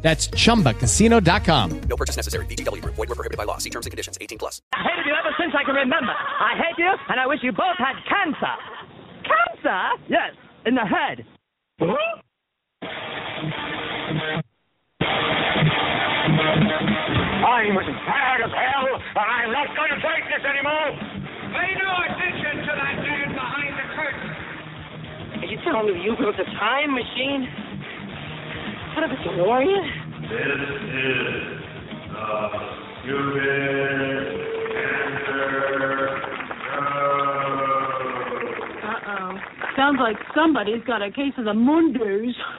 That's chumbacasino.com. No purchase necessary. VGW Group. Void were prohibited by law. See terms and conditions. 18 plus. I hated you ever since I can remember. I hate you, and I wish you both had cancer. Cancer? Yes, in the head. I'm as tired as hell, and I'm not going to take this anymore. Pay no attention to that man behind the curtain. Are you telling me you built a time machine? What if it's a warrior? This is the stupid cancer. Uh-oh. Sounds like somebody's got a case of the Mondays.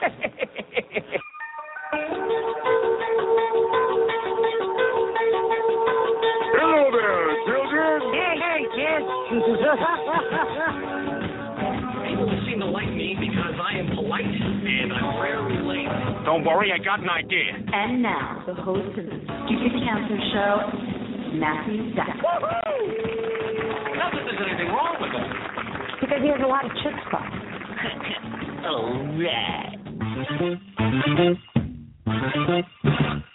Hello there, children. Hey, hey, kids. People seem to like me because I am polite and I'm rarely late. Don't worry, I got an idea. And now, the host of the Stupid Cancer Show, Matthew Zack. Not that there's anything wrong with it. Because he has a lot of chutzpah. All right.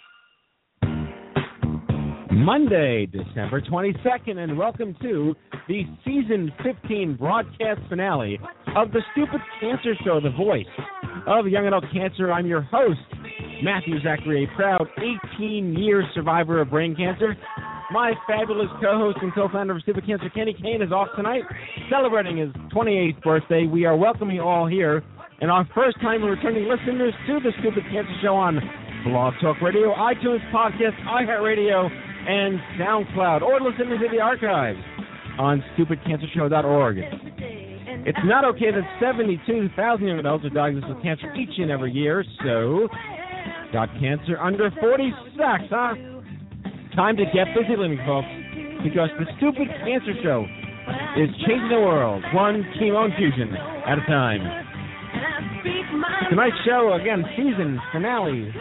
Monday, December 22nd, and welcome to the season 15 broadcast finale of the Stupid Cancer Show, the voice of young adult cancer. I'm your host, Matthew Zachary, a proud 18 year survivor of brain cancer. My fabulous co host and co founder of Stupid Cancer, Kenny Kane, is off tonight, celebrating his 28th birthday. We are welcoming you all here, and our first time returning listeners to the Stupid Cancer Show on Blog Talk Radio, iTunes Podcast, iHeartRadio, and SoundCloud, or listening to the archives on stupidcancershow.org. It's not okay that 72,000 young adults are diagnosed with cancer each and every year, so got cancer under 40 sucks, huh? Time to get busy living, folks, because the Stupid Cancer Show is changing the world, one chemo infusion at a time. Tonight's show, again, season finale.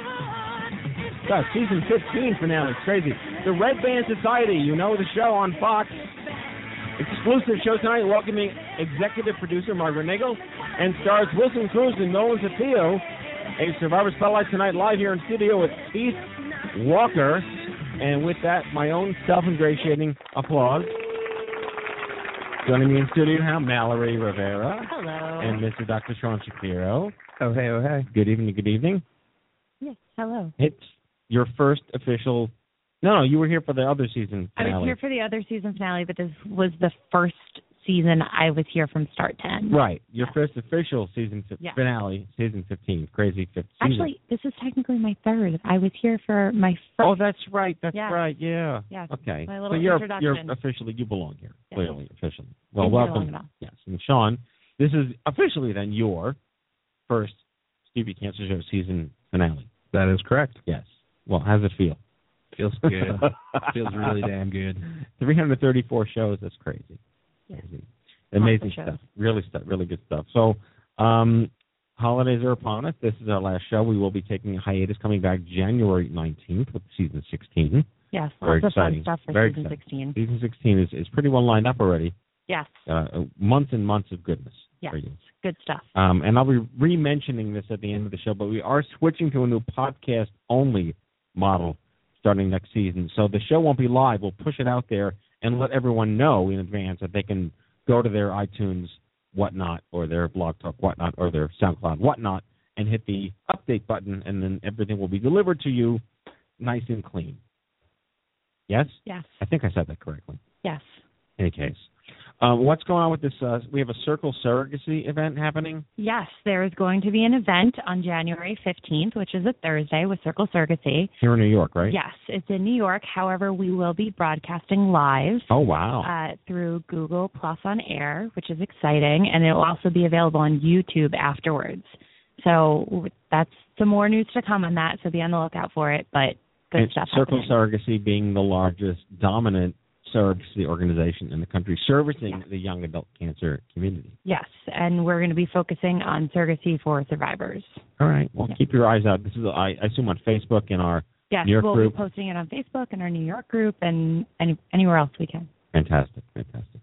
God, season 15 finale. It's crazy. The Red Band Society, you know the show on Fox. Exclusive show tonight, welcoming executive producer Margaret Nagle and stars Wilson Cruz and Nolan Sotillo. A Survivor Spotlight tonight live here in studio with Keith Walker. And with that, my own self-ingratiating applause. Joining me in studio now, Mallory Rivera Hello. and Mr. Dr. Sean Shapiro. Oh hey, oh hey. Good evening, good evening. Yes, hello. It's your first official. No, no, you were here for the other season Finale. I was here for the other season finale, but this was the first season I was here from start to end. Right, your first official season fi- Yeah. finale, season fifteen, crazy fifteen. Actually, this is technically my third. I was here for my first. oh, that's right, that's Yeah. right, yeah. Yeah, Okay, my so little you're introduction. you're officially you belong here, Yes. clearly, officially. Well, Been here welcome. Yes, and Sean, this is officially then your first Stupid Cancer Show season finale. That is correct. Yes. Well, how's it feel? Feels good. Feels really damn good. 334 shows. That's crazy. Yeah. Crazy. Amazing shows. stuff. Really stuff. Really good stuff. So, um, holidays are upon us. This is our last show. We will be taking a hiatus, coming back January 19th with season 16. Yes, Very lots of fun exciting. stuff for Very season exciting. 16. Season 16 is, is pretty well lined up already. Yes, Uh, months and months of goodness Yes. good stuff. Um, and I'll be re-mentioning this at the end of the show, but we are switching to a new podcast-only model starting next season. So the show won't be live. We'll push it out there and let everyone know in advance that they can go to their iTunes whatnot or their Blog Talk whatnot or their SoundCloud whatnot and hit the update button, and then everything will be delivered to you nice and clean. Yes, Yes, I think I said that correctly. yes. In any case, um, what's going on with this? Uh, we have a Circle Surrogacy event happening. Yes, there is going to be an event on January 15th, which is a Thursday with Circle Surrogacy. Here in New York, right? Yes, it's in New York. However, we will be broadcasting live Oh wow. uh, through Google Plus on Air, which is exciting, and it will also be available on YouTube afterwards. So that's some more news to come on that. So be on the lookout for it. But good and stuff. Circle happening. Surrogacy being the largest dominant surrogacy organization in the country, servicing the young adult cancer community. Yes, and we're going to be focusing on surrogacy for survivors. All right. Well, Yeah. keep your eyes out. This is, I, I assume, on Facebook in our Yes, New York we'll group. be posting it on Facebook and our New York group and any, anywhere else we can. Fantastic, fantastic.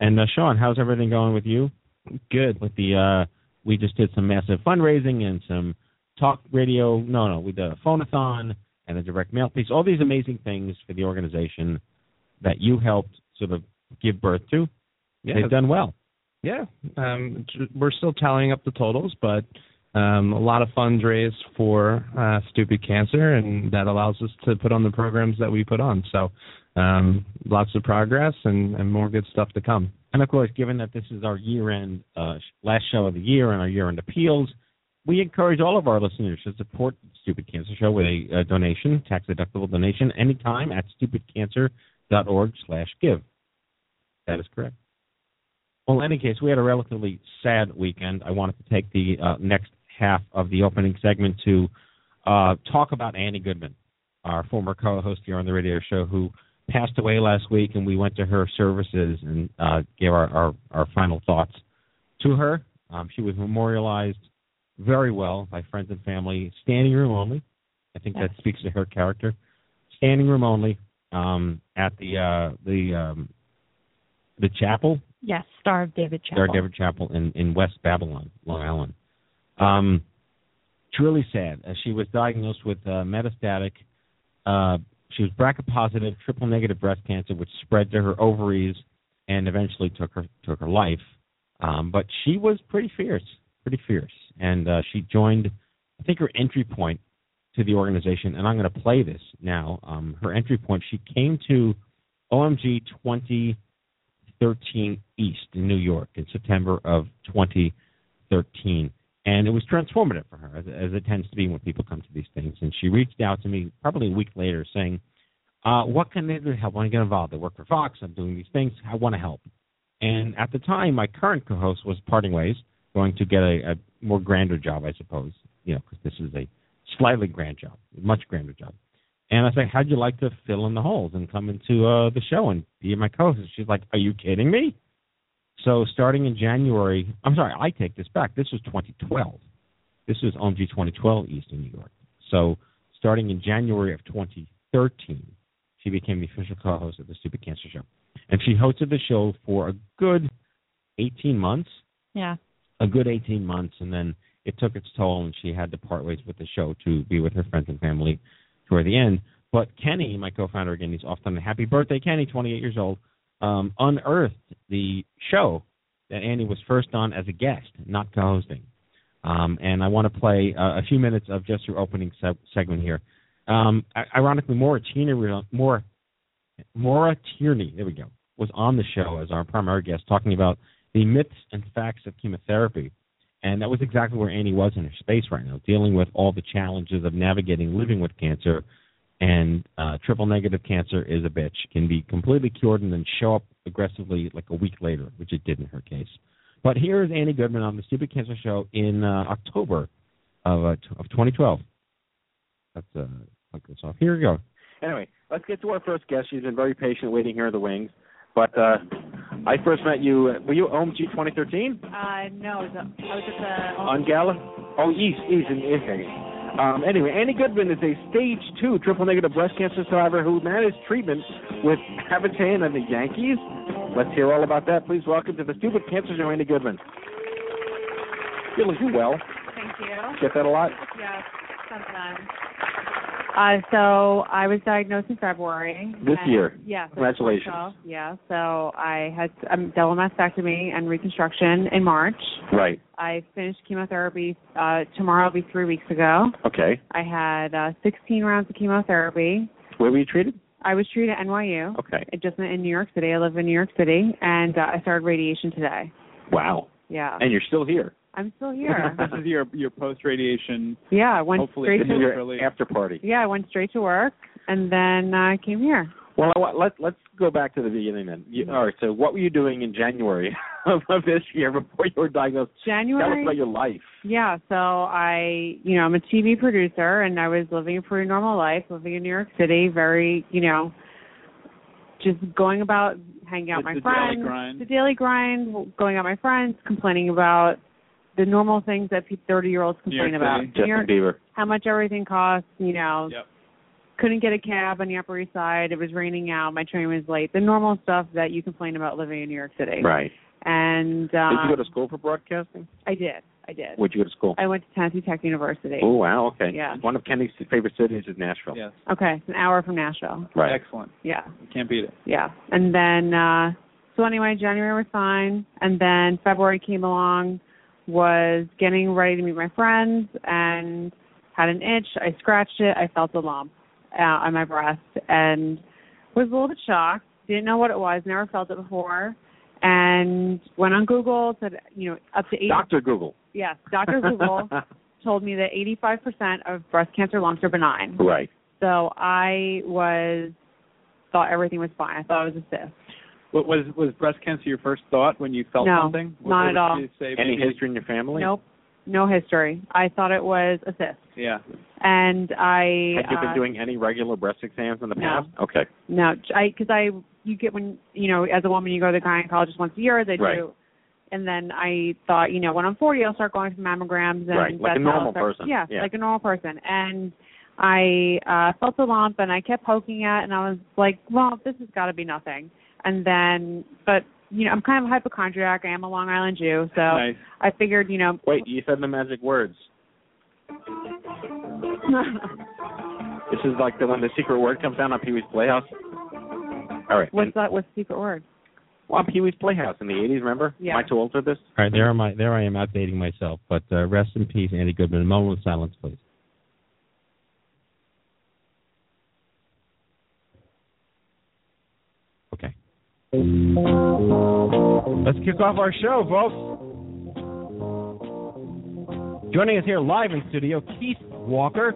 And uh, Sean, how's everything going with you? Good. With the, uh, we just did some massive fundraising and some talk radio. No, no, we did a phonathon and a direct mail piece. All these amazing things for the organization that you helped sort of give birth to. Yeah. They've done well. Yeah. Um, we're still tallying up the totals, but um, a lot of funds raised for uh, stupid cancer, and that allows us to put on the programs that we put on. So um, lots of progress and, and more good stuff to come. And of course, given that this is our year-end, uh, last show of the year and our year-end appeals, we encourage all of our listeners to support Stupid Cancer Show with a uh, donation, tax-deductible donation, anytime at stupidcancer.org slash give. That is correct. Well, in any case, we had a relatively sad weekend. I wanted to take the uh, next half of the opening segment to uh, talk about Annie Goodman, our former co-host here on the radio show, who passed away last week, and we went to her services and uh, gave our, our, our final thoughts to her. Um, she was memorialized very well by friends and family, standing room only. I think that speaks to her character. Standing room only um, at the uh, the um, the chapel Yes, Star of David Chapel. Star of David Chapel in, in West Babylon, Long Island. Um, truly sad. Uh, she was diagnosed with uh, metastatic. Uh, she was BRCA positive, triple negative breast cancer, which spread to her ovaries and eventually took her took her life. Um, but she was pretty fierce, pretty fierce, and uh, she joined. I think her entry point to the organization, and I'm going to play this now. Um, her entry point. She came to OMG 2013 East in New York in September of 2013, and it was transformative for her, as, as it tends to be when people come to these things. And she reached out to me probably a week later, saying, uh, "What can I do to help? I want to get involved. I work for Fox. I'm doing these things. I want to help." And at the time, my current co-host was parting ways, going to get a, a more grander job, I suppose. You know, because this is a slightly grand job, much grander job. And I said, "How'd you like to fill in the holes and come into uh, the show and be my co-host?" She's like, "Are you kidding me?" So starting in January, I'm sorry, I take this back. This was 2012. This was OMG 2012 East in New York. So starting in January of 2013, she became the official co-host of the Stupid Cancer Show, and she hosted the show for a good 18 months. Yeah. A good 18 months, and then it took its toll, and she had to part ways with the show to be with her friends and family toward the end. But Kenny, my co-founder, again, he's often a happy birthday, Kenny, 28 years old, um, unearthed the show that Annie was first on as a guest, not co-hosting. Um, and I want to play uh, a few minutes of just your opening se- segment here. Um, ironically, Maura Tierney, Maura, Maura Tierney, there we go, was on the show as our primary guest, talking about the myths and facts of chemotherapy. And that was exactly where Annie was in her space right now, dealing with all the challenges of navigating living with cancer. And uh, triple negative cancer is a bitch, can be completely cured and then show up aggressively like a week later, which it did in her case. But here is Annie Goodman on the Stupid Cancer Show in uh, October of uh, of 2012. Let's uh, plug this off. Here we go. Anyway, let's get to our first guest. She's been very patient waiting here in the wings. But uh, I first met you. Were you OMG 2013 Uh, no, I was, I was at the. on Gala? Oh, East, East, in okay. Um, anyway, Annie Goodman is a stage two triple negative breast cancer survivor who managed treatment with Habitat and the Yankees. Let's hear all about that. Please welcome to the Stupid Cancer Show, Annie Goodman. You're doing well. Thank you. Get that a lot? Yes, sometimes. Uh, so I was diagnosed in February. This and- year? Yeah. so Congratulations. 2012, Yeah. So I had um, double mastectomy and reconstruction in March. Right. I finished chemotherapy. Uh, tomorrow will be three weeks ago. Okay. I had uh, 16 rounds of chemotherapy. Where were you treated? I was treated at NYU. Okay. It just meant in New York City. I live in New York City, and uh, I started radiation today. Wow. Yeah. And you're still here. I'm still here. this is your your post radiation. Yeah, I went Hopefully straight to is your after party. Yeah, I went straight to work and then I came here. Well, I want- let let's go back to the beginning then. You, all right. So, what were you doing in January of, of this year before you were diagnosed? January. Tell us about your life. Yeah, so I, you know, I'm a TV producer and I was living a pretty normal life, living in New York City, very, you know, just going about hanging out with my the daily friends, grind. the daily grind, going out with my friends, complaining about the normal things that 30 year olds New York complain about. City. New York- Justin Bieber. how much everything costs, you know. Yep. Couldn't get a cab on the Upper East Side. It was raining out. My train was late. The normal stuff that you complain about living in New York City. Right. And Did um, you go to school for broadcasting? I did. I did. Where'd you go to school? I went to Tennessee Tech University. Oh wow. Okay. Yeah. One of Kenny's favorite cities is Nashville. Yes. Okay, it's an hour from Nashville. Right. Excellent. Yeah, You can't beat it. yeah. And then uh so anyway, January was fine, and then February came along, was getting ready to meet my friends, and had an itch. I scratched it. I felt a lump uh, on my breast, and was a little bit shocked. Didn't know what it was. Never felt it before. And went on Google, said, you know, up to eight. Doctor Google. Yes, Dr. Google told me that 85% of breast cancer lumps are benign. right. So I was thought everything was fine. I thought it was a cyst. What was was breast cancer your first thought when you felt No, something? What- not what at all. say Any maybe- history in your family? Nope, no history. I thought it was a cyst, Yeah. and I Had you been uh, doing any regular breast exams in the No. past? Okay. no, I because I you get when you know as a woman you go to the gynecologist once a year. They Right. do. And then I thought, you know, when I'm 40, I'll start going for mammograms. And Right, like a that's how I'll normal start- person. Yeah, Yeah. like a normal person. And I uh felt a lump, and I kept poking at it, and I was like, well, this has got to be nothing. And then, but you know, I'm kind of a hypochondriac. I am a Long Island Jew, so Nice. I figured, you know, Wait, you said the magic words. This is like the when the secret word comes down on Pee Wee's Playhouse. All right. what's that? What's the secret word? Well, Pee Wee's Playhouse in the '80s, remember? Yeah. Am I too old for this? All right, there am I. There I am outdating myself. But uh, rest in peace, Annie Goodman. A moment of silence, please. Okay. Let's kick off our show, folks. Joining us here live in studio, Keith Walker,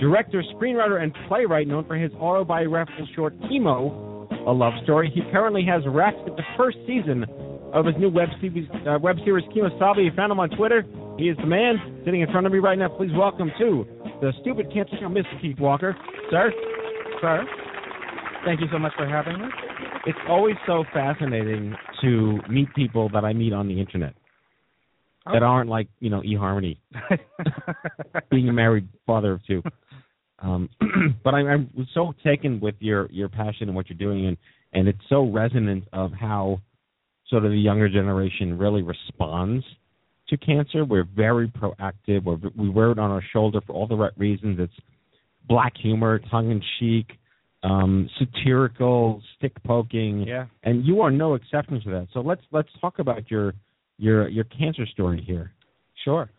director, screenwriter, and playwright known for his autobiographical short Chemo, a love story. He currently has wrapped the first season of his new web series, uh, web series Kemosabe. You found him on Twitter. He is the man sitting in front of me right now. Please welcome to the Stupid Cancer Show, Mr. Keith Walker. Sir? Sir, thank you so much for having me. It's always so fascinating to meet people that I meet on the internet that aren't like you know eHarmony, being a married father of two. Um, but I'm, I'm so taken with your your passion and what you're doing, and and it's so resonant of how sort of the younger generation really responds to cancer. We're very proactive. We're, we wear it on our shoulder for all the right reasons. It's black humor, tongue in cheek, um, satirical, stick poking, Yeah. and you are no exception to that. So let's let's talk about your your your cancer story here. Sure.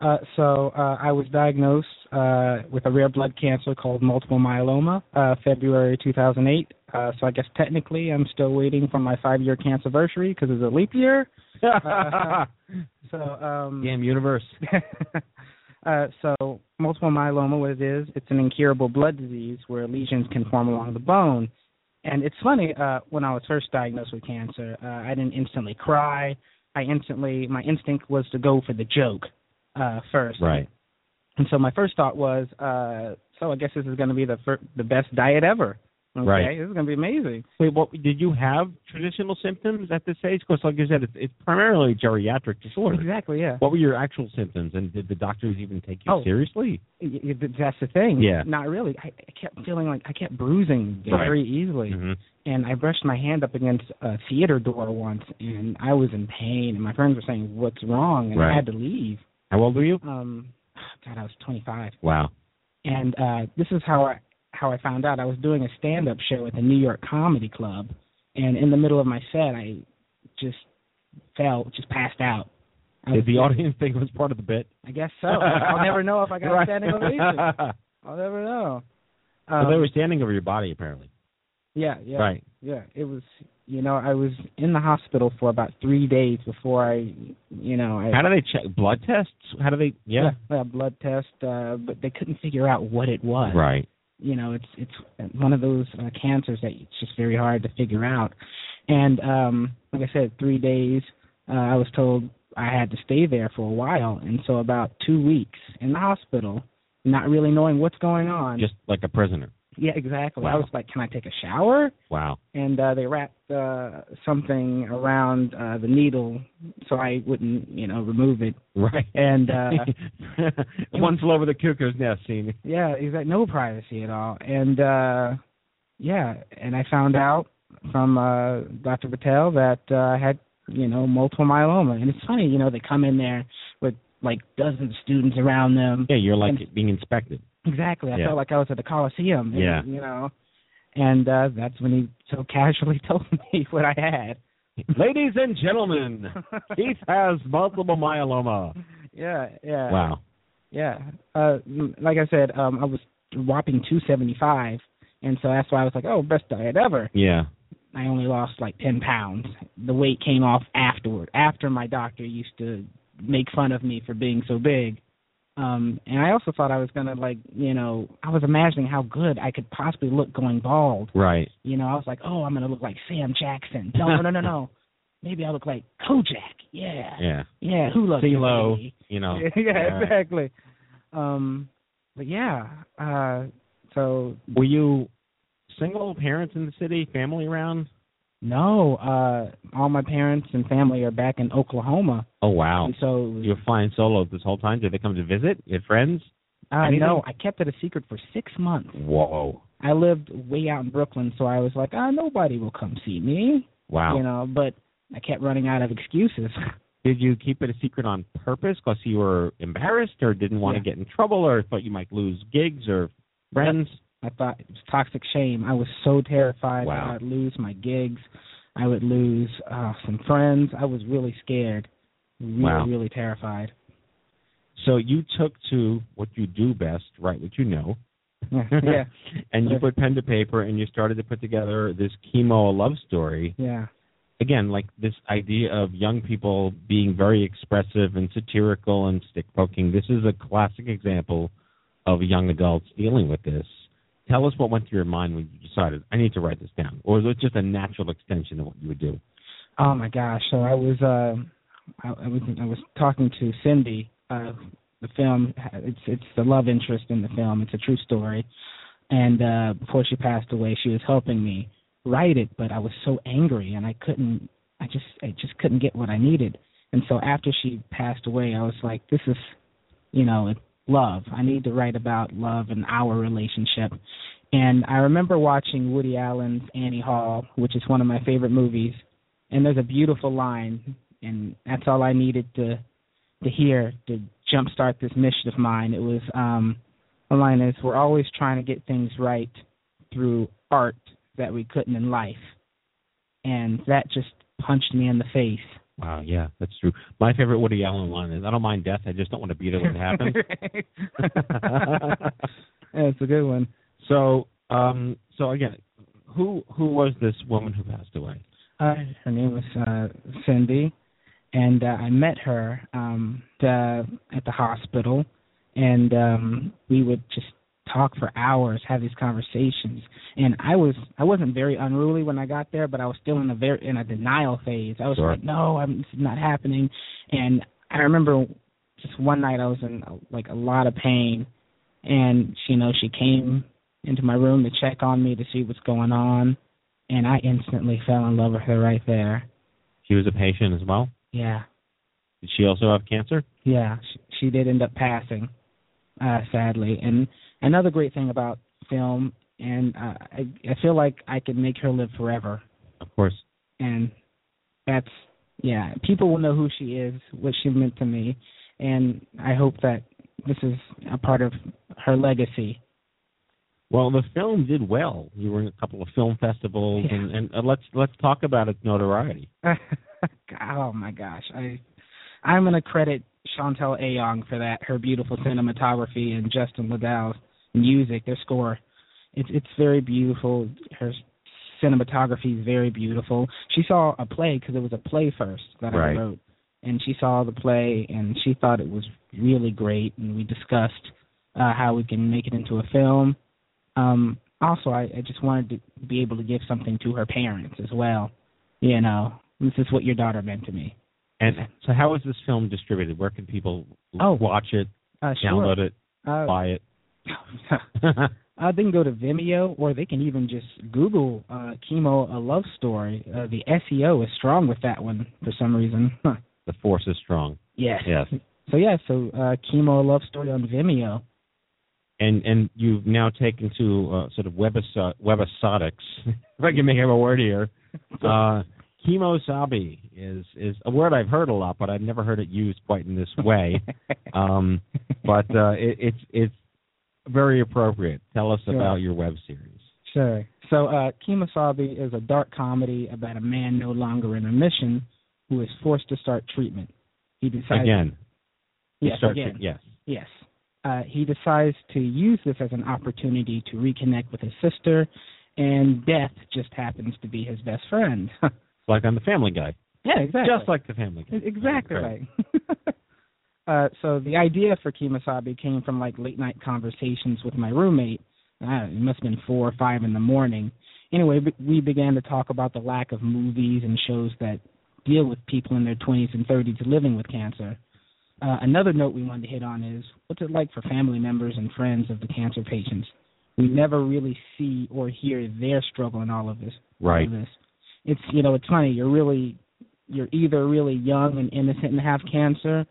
Uh, so uh, I was diagnosed uh, with a rare blood cancer called multiple myeloma, uh, February 2008. Uh, so I guess technically I'm still waiting for my five-year cancer anniversary because it's a leap year. Uh, so um, Damn universe. uh, so multiple myeloma, what it is, it's an incurable blood disease where lesions can form along the bone. And it's funny, uh, when I was first diagnosed with cancer, uh, I didn't instantly cry. I instantly, my instinct was to go for the joke uh, first. Right. And so my first thought was, uh, so I guess this is going to be the fir- the best diet ever. Okay, Right. this is going to be amazing. Wait, what did you have traditional symptoms at this age? Because, like you said, it's, it's primarily geriatric disorder. Exactly, yeah. What were your actual symptoms, and did the doctors even take you Oh. seriously? Y- y- That's the thing. Yeah. Not really. I, I kept feeling like I kept bruising Right. very easily. Mm-hmm. And I brushed my hand up against a theater door once, and I was in pain. And my friends were saying, "What's wrong?" And Right. I had to leave. How old were you? Um, God, I was 25. Wow. And uh, this is how I how I found out. I was doing a stand up show at the New York Comedy Club, and in the middle of my set, I just fell, just passed out. I Did was- the audience think it was part of the bit? I guess so. I'll never know if I got a Right. standing ovation. I'll never know. so Um, they were standing over your body, apparently. Yeah, yeah. Right. Yeah, it was. You know, I was in the hospital for about three days before I, you know, I. How do they check blood tests? How do they? Yeah. yeah, a blood test, uh, but they couldn't figure out what it was. Right. You know, it's it's one of those uh, cancers that it's just very hard to figure out. And um, like I said, three days. Uh, I was told I had to stay there for a while, and so about two weeks in the hospital, not really knowing what's going on. Just like a prisoner. Yeah, exactly. I was like, "Can I take a shower?" Wow. and uh they wrapped uh something around uh the needle so I wouldn't, you know, remove it. Right. And uh one flew over the cuckoo's nest scene. yeah, exactly no privacy at all. And uh yeah, and I found out from uh Dr. Patel that uh I had, you know, multiple myeloma. And it's funny, you know, they come in there with like dozens of students around them. Yeah, you're like And- being inspected. Exactly. I Yeah. felt like I was at the Coliseum. and, Yeah. You know. And uh that's when he so casually told me what I had. Ladies and gentlemen, Keith has multiple myeloma. Yeah, yeah. Wow. Yeah. Uh like I said, um I was whopping two seventy five and so that's why I was like, Oh, best diet ever. Yeah. I only lost like ten pounds. The weight came off afterward, after my doctor used to make fun of me for being so big. Um and I also thought I was gonna like, you know, I was imagining how good I could possibly look going bald. Right. You know, I was like, Oh, I'm gonna look like Sam Jackson. No, no, no, no, no. Maybe I look like Kojak. Yeah. Yeah. Yeah, who loves CeeLo, you know. yeah, Yeah. exactly. Um, but yeah. Uh, so Were you single parents in the city, family around? No, uh, all my parents and family are back in Oklahoma. Oh wow. And so you're flying solo this whole time? Did they come to visit? Your friends? uh, anything? no, I kept it a secret for six months. Whoa. I lived way out in Brooklyn, so I was like, ah, nobody will come see me. Wow. You know, but I kept running out of excuses. Did you keep it a secret on purpose because you were embarrassed or didn't want Yeah. to get in trouble or thought you might lose gigs or friends? I thought it was toxic shame. I was so terrified Wow. that I'd lose my gigs. I would lose uh, some friends. I was really scared. Really, Wow. really terrified. So you took to what you do best, write what you know. Yeah, and you put pen to paper and you started to put together this chemo love story. yeah. Again, like this idea of young people being very expressive and satirical and stick poking. This is a classic example of young adults dealing with this. Tell us what went through your mind when you decided I need to write this down, or was it just a natural extension of what you would do? Oh my gosh! So I was, uh, I, I was, I was talking to Cindy. Uh, the film, it's it's the love interest in the film. It's a true story. And uh, before she passed away, she was helping me write it, but I was so angry and I couldn't. I just, I just couldn't get what I needed. And so after she passed away, I was like, this is, you know, it, love. I need to write about love and our relationship. And I remember watching Woody Allen's Annie Hall, which is one of my favorite movies. And there's a beautiful line, and that's all I needed to to hear to jumpstart this mission of mine. It was um the line is we're always trying to get things right through art that we couldn't in life. And that just punched me in the face. Wow, yeah, that's true. My favorite Woody Allen line is I don't mind death, I just don't want to be there when it happens. Yeah, it's a good one. so, um, so again, who who was this woman who passed away? Uh, her name was uh, Cindy, and uh, I met her um, the, at the hospital, and um, we would just talk for hours, have these conversations. And I was I wasn't very unruly when I got there, but I was still in a very in a denial phase. I was Sure. like, no, I'm, this is not happening. And I remember just one night I was in like a lot of pain, and she, you know she came into my room to check on me to see what's going on and I instantly fell in love with her right there. She was a patient as well. Yeah, Did she also have cancer? yeah. She, she did end up passing, uh, sadly. And another great thing about film, and uh, I, I feel like I could make her live forever. Of course. And that's yeah. People will know who she is, what she meant to me, and I hope that this is a part of her legacy. Well, the film did well. You were in a couple of film festivals, Yeah. and, and uh, let's let's talk about its notoriety. oh my gosh, I I'm gonna credit Chantel Ayong for that. Her beautiful cinematography and Justin Liddell's music, their score. It's it's very beautiful. Her cinematography is very beautiful. She saw a play because it was a play first that Right. I wrote, and she saw the play and she thought it was really great. And we discussed uh, how we can make it into a film. Um, also, I, I just wanted to be able to give something to her parents as well. You know, this is what your daughter meant to me. And so, how is this film distributed? Where can people Oh. watch it, Uh, sure. download it, Uh, buy it? uh, they can go to Vimeo, or they can even just Google uh, "Chemo: A Love Story." Uh, the SEO is strong with that one for some reason. The force is strong. Yes. Yes. So yeah, so uh, "Chemo: A Love Story" on Vimeo. And and you've now taken to uh, sort of webiso- webisotics, if I can make up a word here. Uh, Kemosabe is is a word I've heard a lot, but I've never heard it used quite in this way. um, but uh, it, it's it's very appropriate. Tell us Sure. about your web series. Sure. So, uh, Kemosabe is a dark comedy about a man no longer in remission who is forced to start treatment. He decides Again, Yes, start to- yes. Yes. Uh, he decides to use this as an opportunity to reconnect with his sister, and death just happens to be his best friend. like on the Family Guy. yeah, exactly. Just like the Family Guy. Exactly Right. uh, so the idea for Kemosabe came from like late night conversations with my roommate. Uh, it must have been four or five in the morning. Anyway, we began to talk about the lack of movies and shows that deal with people in their 20s and 30s living with cancer. Uh, another note we wanted to hit on is what's it like for family members and friends of the cancer patients? We never really see or hear their struggle in all of this. Right. of this. It's you know it's funny. You're really you're either really young and innocent and have cancer,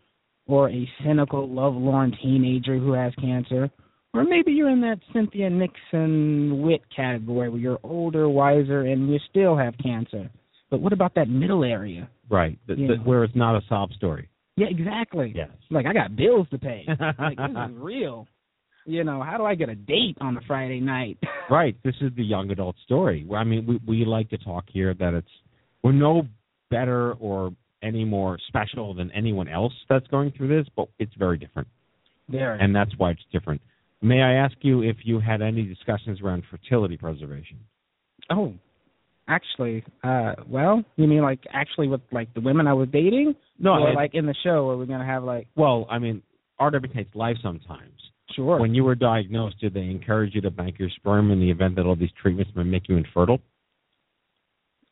or a cynical, lovelorn teenager who has cancer, or maybe you're in that Cynthia Nixon wit category where you're older, wiser, and you still have cancer. But what about that middle area? Right. The, the, where it's not a sob story. Yeah, exactly. Yes. Like I got bills to pay. like this is real. You know, how do I get a date on a Friday night? Right. This is the young adult story. I mean, we we like to talk here that it's we're no better or any more special than anyone else that's going through this, but it's very different, there. and that's why it's different. May I ask you if you had any discussions around fertility preservation? Oh, actually, uh, well, you mean like actually with like the women I was dating? No, or I- like in the show, are we gonna have like Well, I mean, art imitates life sometimes. sure? When you were diagnosed, did they encourage you to bank your sperm in the event that all these treatments might make you infertile?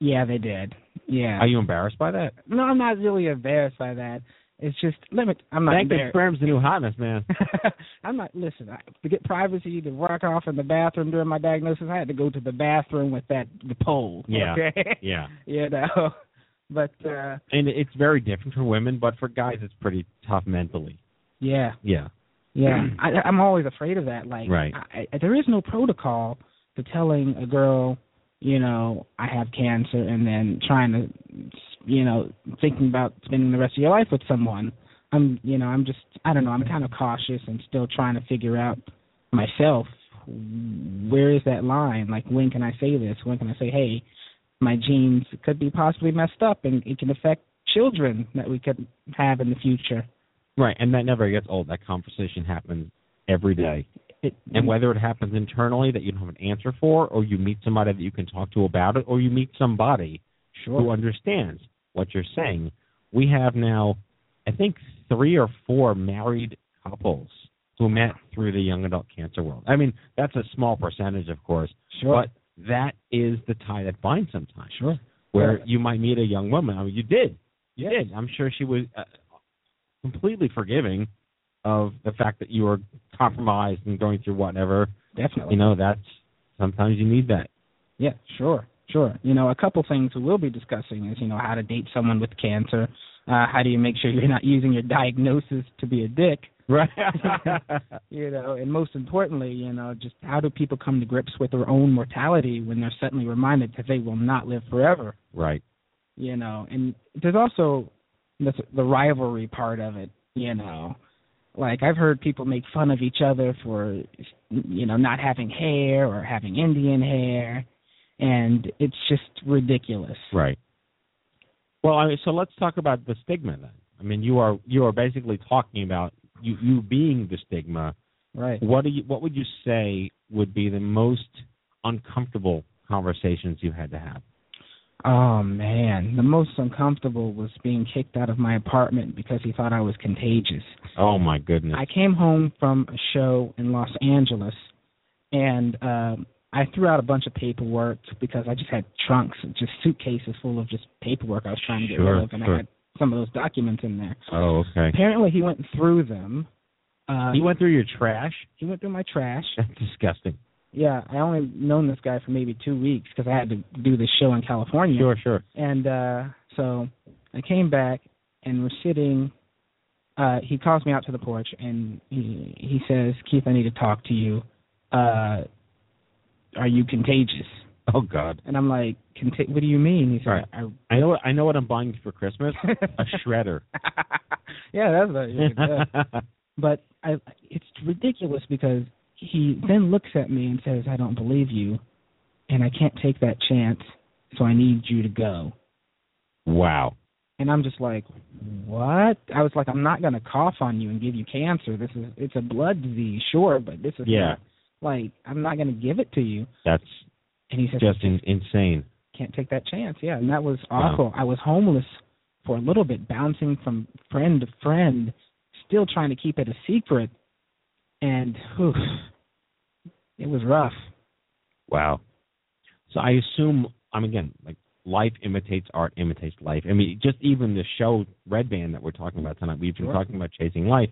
Yeah, they did. Yeah. Are you embarrassed by that? no, I'm not really embarrassed by that. It's just limit. I'm not Bank your embarrassed. sperm's the new hotness, man. I'm not. Listen, I, to get privacy to work off in the bathroom during my diagnosis, I had to go to the bathroom with that the pole. Yeah. Okay. Yeah. you know, but uh And it's very different for women, but for guys, it's pretty tough mentally. yeah, Yeah. yeah. I, I'm always afraid of that. Like, Right. I, I, there is no protocol to telling a girl, you know, I have cancer, and then trying to, you know, thinking about spending the rest of your life with someone. I'm, you know, I'm just, I don't know. I'm kind of cautious and still trying to figure out myself. Where is that line? Like, when can I say this? When can I say, hey, my genes could be possibly messed up, and it can affect children that we could have in the future. Right. And that never gets old. That conversation happens every day. It, And whether it happens internally that you don't have an answer for, or you meet somebody that you can talk to about it, or you meet somebody Sure. who understands what you're saying, we have now, I think, three or four married couples who met through the young adult cancer world. I mean, that's a small percentage, of course, Sure. but that is the tie that binds sometimes. Sure. Where Yeah. you might meet a young woman. I mean, you did. You did. I'm sure she was uh, completely forgiving of the fact that you are compromised and going through whatever. Definitely. You know, that's sometimes you need that. Yeah, sure, sure. You know, a couple things we will be discussing is, you know, how to date someone with cancer. Uh, how do you make sure you're not using your diagnosis to be a dick? Right. you know, and most importantly, you know, just how do people come to grips with their own mortality when they're suddenly reminded that they will not live forever? right. You know, and there's also the, the rivalry part of it. You know, like I've heard people make fun of each other for, you know, not having hair or having Indian hair, and it's just ridiculous. Right. Well, I mean, so let's talk about the stigma then. I mean, you are you are basically talking about you you being the stigma. Right. What do you what would you say would be the most uncomfortable conversations you had to have? Oh man, the most uncomfortable was being kicked out of my apartment because he thought I was contagious. Oh my goodness. I came home from a show in Los Angeles and um, I threw out a bunch of paperwork because I just had trunks, just suitcases full of just paperwork I was trying to get Sure, rid of, and sure. I had some of those documents in there. Oh, okay. Apparently, he went through them. Uh, He went through your trash. he went through my trash. That's disgusting. Yeah, I only known this guy for maybe two weeks because I had to do this show in California. Sure, sure. And uh so I came back and we're sitting uh he calls me out to the porch and he he says, Keith, I need to talk to you. Uh are you contagious? Oh God. And I'm like, Conta- what do you mean? He's right. I, I know. What, I know what I'm buying for Christmas. a shredder. yeah, that's what. But I it's ridiculous because he then looks at me and says, I don't believe you and I can't take that chance, so I need you to go. wow. And I'm just like, what? I was like, I'm not gonna cough on you and give you cancer. This is it's a blood disease, sure, but this is Yeah. not, like I'm not gonna give it to you. That's And he says, just in, insane. can't take that chance. Yeah, and that was Wow. awful. I was homeless for a little bit, bouncing from friend to friend, still trying to keep it a secret, and whew, it was rough. Wow. So I assume, I'm again like life imitates art, imitates life. I mean, just even the show Red Band that we're talking about tonight. We've been Sure. talking about chasing life.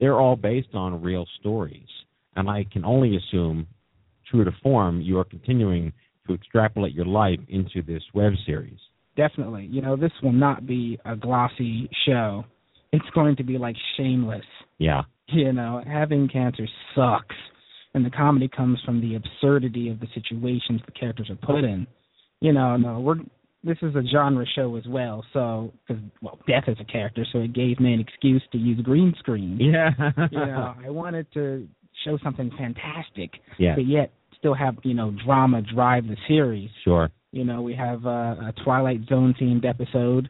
They're all based on real stories, and I can only assume, true to form, you are continuing to extrapolate your life into this web series. Definitely, you know, this will not be a glossy show. It's going to be like Shameless. Yeah. You know, having cancer sucks, and the comedy comes from the absurdity of the situations the characters are put in. You know, no, we're this is a genre show as well, so because well, death is a character, so it gave me an excuse to use green screen. Yeah. you know, I wanted to show something fantastic, Yeah. but yet still have you know drama drive the series. Sure. You know, we have uh, a Twilight Zone themed episode.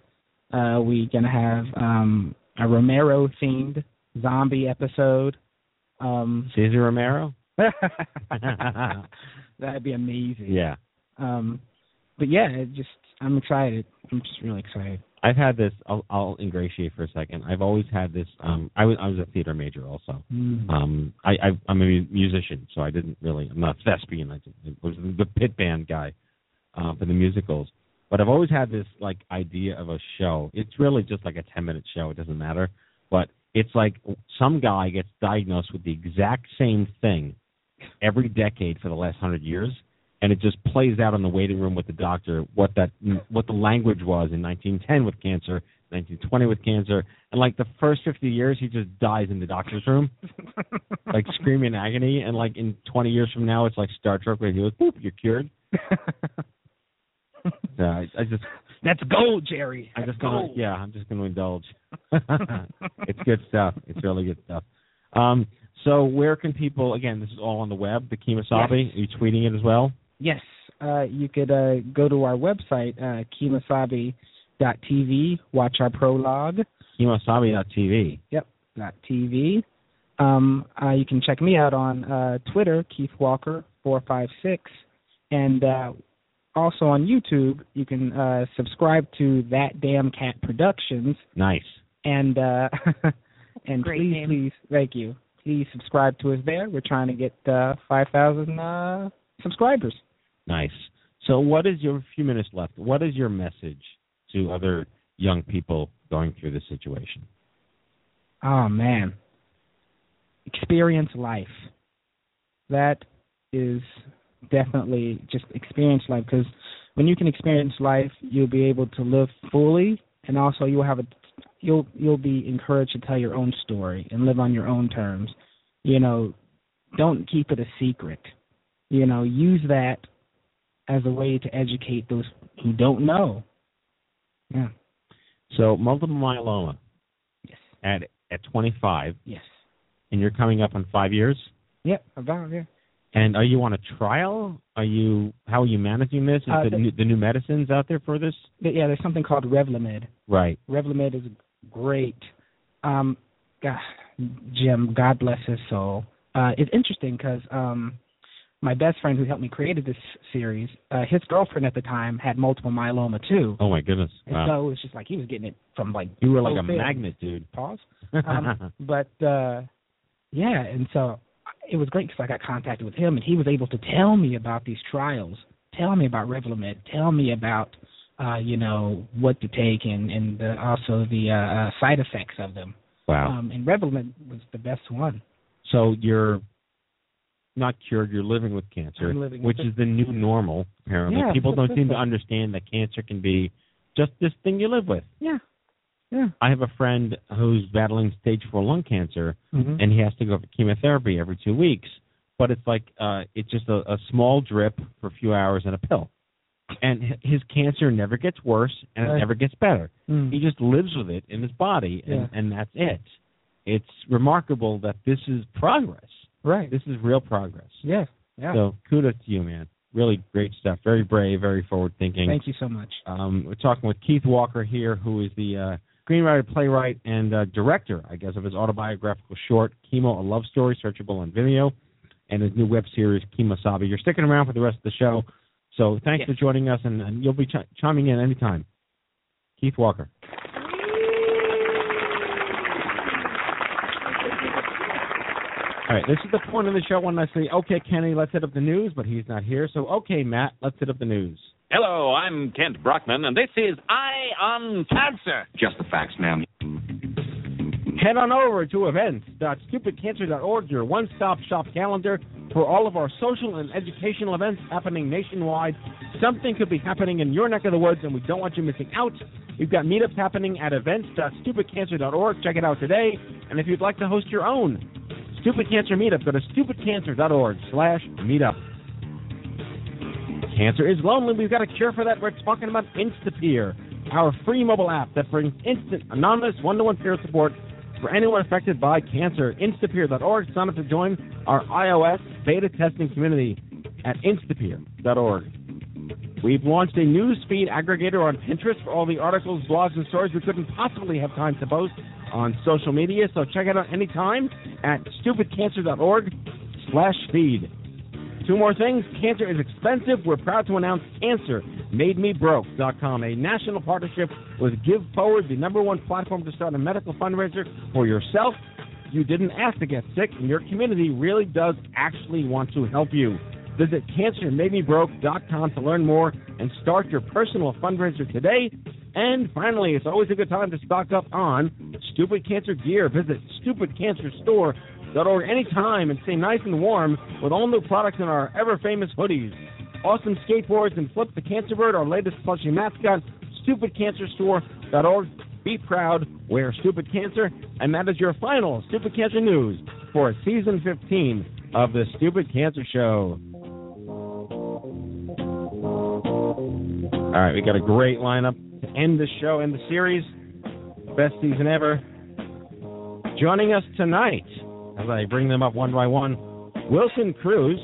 Uh, we're gonna have um, a Romero themed zombie episode. Um, Cesar Romero. that'd be amazing. Yeah. Um, but yeah, it just I'm excited. I'm just really excited. I've had this. I'll, I'll ingratiate for a second. I've always had this. Um, I was I was a theater major also. Mm. Um, I, I I'm a musician, so I didn't really. I'm not thespian. I just, I was the pit band guy uh, for the musicals. But I've always had this like idea of a show. It's really just like a ten minute show. It doesn't matter. But it's like some guy gets diagnosed with the exact same thing every decade for the last hundred years, and it just plays out in the waiting room with the doctor what that what the language was in 1910 with cancer, 1920 with cancer, and like the first 50 years he just dies in the doctor's room, like screaming in agony, and like in 20 years from now it's like Star Trek where he goes, "Boop, you're cured." So I, I just That's gold, Jerry. I'm That's just gonna gold. yeah, I'm just gonna indulge. it's good stuff. It's really good stuff. Um, so where can people again? This is all on the web. The Kemosabe. Yes. Are you tweeting it as well? Yes, uh, you could uh, go to our website, uh, kemosabe.tv, watch our prologue. Kemosabe.tv. Yep, dot .tv. Um, uh, you can check me out on uh, Twitter, Keith Walker four five six, and uh, also on YouTube. You can uh, subscribe to That Damn Cat Productions, Nice. and uh, and Great please, name. please, thank you. Please subscribe to us there. We're trying to get uh, five thousand uh, subscribers. Nice. So what is your few minutes left? What is your message to other young people going through this situation? Oh man. Experience life. That is definitely just experience life because when you can experience life, you'll be able to live fully and also you'll have a you'll you'll be encouraged to tell your own story and live on your own terms. You know, don't keep it a secret. You know, use that as a way to educate those who don't know. Yeah. So multiple myeloma Yes. at at 25, Yes. and you're coming up on five years. Yep. About yeah. And are you on a trial? Are you how are you managing this? Is Uh, the, the- new, the new medicines out there for this? Yeah, there's something called Revlimid. Right. Revlimid is great. Um, God, Jim, God bless his soul. Uh, it's interesting because um, my best friend who helped me created this series, uh, his girlfriend at the time had multiple myeloma too, Oh my goodness. and Wow. so it was just like he was getting it from like you were like a magnet, dude. Pause. Um, but uh, yeah, and so it was great because I got contacted with him, and he was able to tell me about these trials, tell me about Revlimid, tell me about uh, you know what to take, and and the, also the uh, uh, side effects of them. Wow. Um, and Revlimid was the best one. So you're not cured, you're living with cancer, living which with is the new normal, apparently. Yeah, People don't seem to understand that cancer can be just this thing you live with. Yeah. Yeah. I have a friend who's battling stage four lung cancer, Mhm. and he has to go for chemotherapy every two weeks. But it's like uh, it's just a, a small drip for a few hours and a pill, and his cancer never gets worse and it never gets better. Mm. He just lives with it in his body, and, Yeah. and that's it. It's remarkable that this is progress. Right. This is real progress. Yeah. Yeah. So kudos to you, man. Really great stuff. Very brave, very forward thinking. Thank you so much. Um, we're talking with Keith Walker here, who is the uh, screenwriter, playwright, and uh, director, I guess, of his autobiographical short, Chemo, a Love Story, searchable on Vimeo, and his new web series, Kemosabe. You're sticking around for the rest of the show, so thanks Yes. for joining us, and, and you'll be ch- chiming in anytime. Keith Walker. All right, this is the point of the show when I say, okay, Kenny, let's hit up the news, but he's not here. So, okay, Matt, let's hit up the news. Hello, I'm Kent Brockman, and this is Eye on Cancer. Just the facts, ma'am. Head on over to events.stupidcancer.org, your one stop shop calendar for all of our social and educational events happening nationwide. Something could be happening in your neck of the woods, and we don't want you missing out. We've got meetups happening at events.stupidcancer.org. Check it out today. And if you'd like to host your own Stupid Cancer meetup, go to stupidcancer.org slash meetup. Cancer is lonely. We've got a cure for that. We're talking about Instapeer, our free mobile app that brings instant, anonymous, one-to-one peer support for anyone affected by cancer. Instapeer.org. Sign up to join our iOS beta testing community at instapeer.org. We've launched a news feed aggregator on Pinterest for all the articles, blogs, and stories we couldn't possibly have time to post on social media. So check it out anytime at stupidcancer.org slash feed. Two more things. Cancer is expensive. We're proud to announce Cancer MadeMeBroke.com, a national partnership with Give Forward, the number one platform to start a medical fundraiser for yourself. You didn't ask to get sick, and your community really does actually want to help you. Visit CancerMadeMeBroke.com to learn more and start your personal fundraiser today. And finally, it's always a good time to stock up on Stupid Cancer gear. Visit StupidCancerStore.org anytime and stay nice and warm with all new products in our ever famous hoodies. Awesome skateboards and Flip the Cancer Bird, our latest plushie mascot. StupidCancerStore.org. Be proud, wear Stupid Cancer, and that is your final Stupid Cancer news for season 15 of the Stupid Cancer Show. All right, we got a great lineup to end the show and the series. Best season ever. Joining us tonight, as I bring them up one by one, Wilson Cruz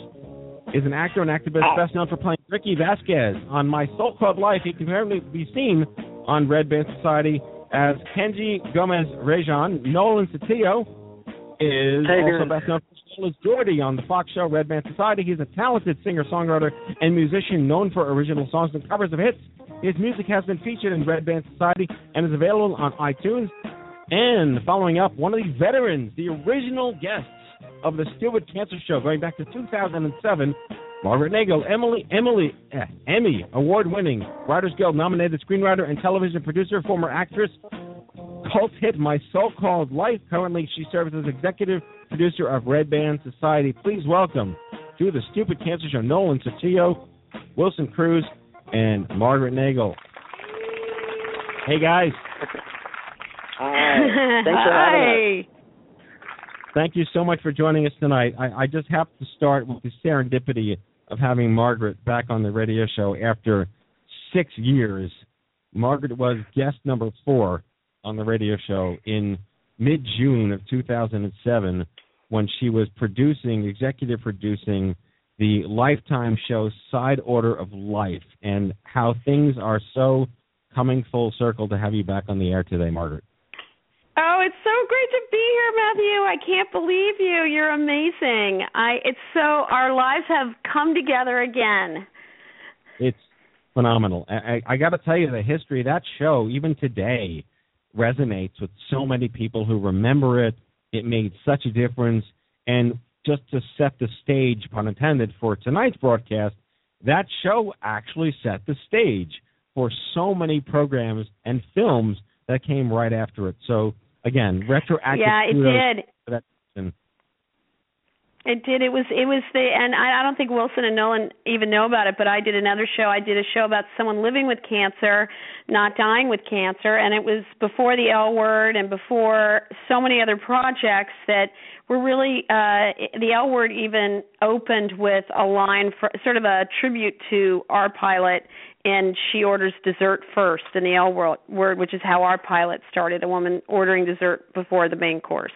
is an actor and activist ah. best known for playing Ricky Vasquez on My So-Called Life. He can apparently be seen on Red Band Society as Kenji Gomez Rejon. Nolan Sotillo is Hey, also dude. best known for as Jordi on the Fox show Red Band Society. He's a talented singer-songwriter and musician known for original songs and covers of hits. His music has been featured in Red Band Society and is available on iTunes. And following up, one of the veterans, the original guests of the Stupid Cancer Show, going back to 2007, Margaret Nagle, Emily, Emily, eh, Emmy award-winning Writers Guild nominated screenwriter and television producer, former actress, cult hit My So-Called Life. Currently, she serves as executive producer of Red Band Society. Please welcome to the Stupid Cancer Show Nolan Sotillo, Wilson Cruz, and Margaret Nagle. Hey guys, Hi. Thanks for having us. thank you so much for joining us tonight. I, I just have to start with the serendipity of having Margaret back on the radio show after six years. Margaret was guest number four on the radio show in mid June of 2007 when she was producing, executive producing the Lifetime show Side Order of Life, and how things are so coming full circle to have you back on the air today, Margaret. Oh, it's so great to be here, Matthew. I can't believe you. You're amazing. I it's so our lives have come together again. It's phenomenal. I, I, I got to tell you, the history of that show, even today, resonates with so many people who remember it. It made such a difference. And just to set the stage, pun intended, for tonight's broadcast, that show actually set the stage for so many programs and films that came right after it. So again, retroactive. Yeah, it did. that. It did. It was. It was the. And I, I don't think Wilson and Nolan even know about it. But I did another show. I did a show about someone living with cancer, not dying with cancer, and it was before the L Word and before so many other projects that were really. uh The L Word even opened with a line for sort of a tribute to our pilot and she orders dessert first in the L word, word, which is how our pilot started. A woman ordering dessert before the main course,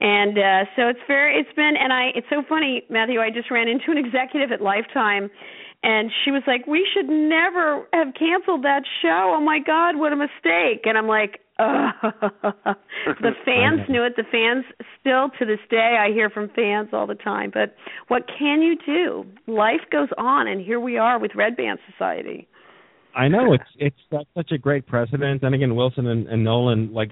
and uh, so it's very, it's been, and I, it's so funny, Matthew. I just ran into an executive at Lifetime, and she was like, "We should never have canceled that show. Oh my God, what a mistake!" And I'm like, Ugh. the fans knew it. The fans still to this day, I hear from fans all the time. But what can you do? Life goes on, and here we are with Red Band Society. I know it's it's that's such a great precedent, and again, Wilson and, and Nolan, like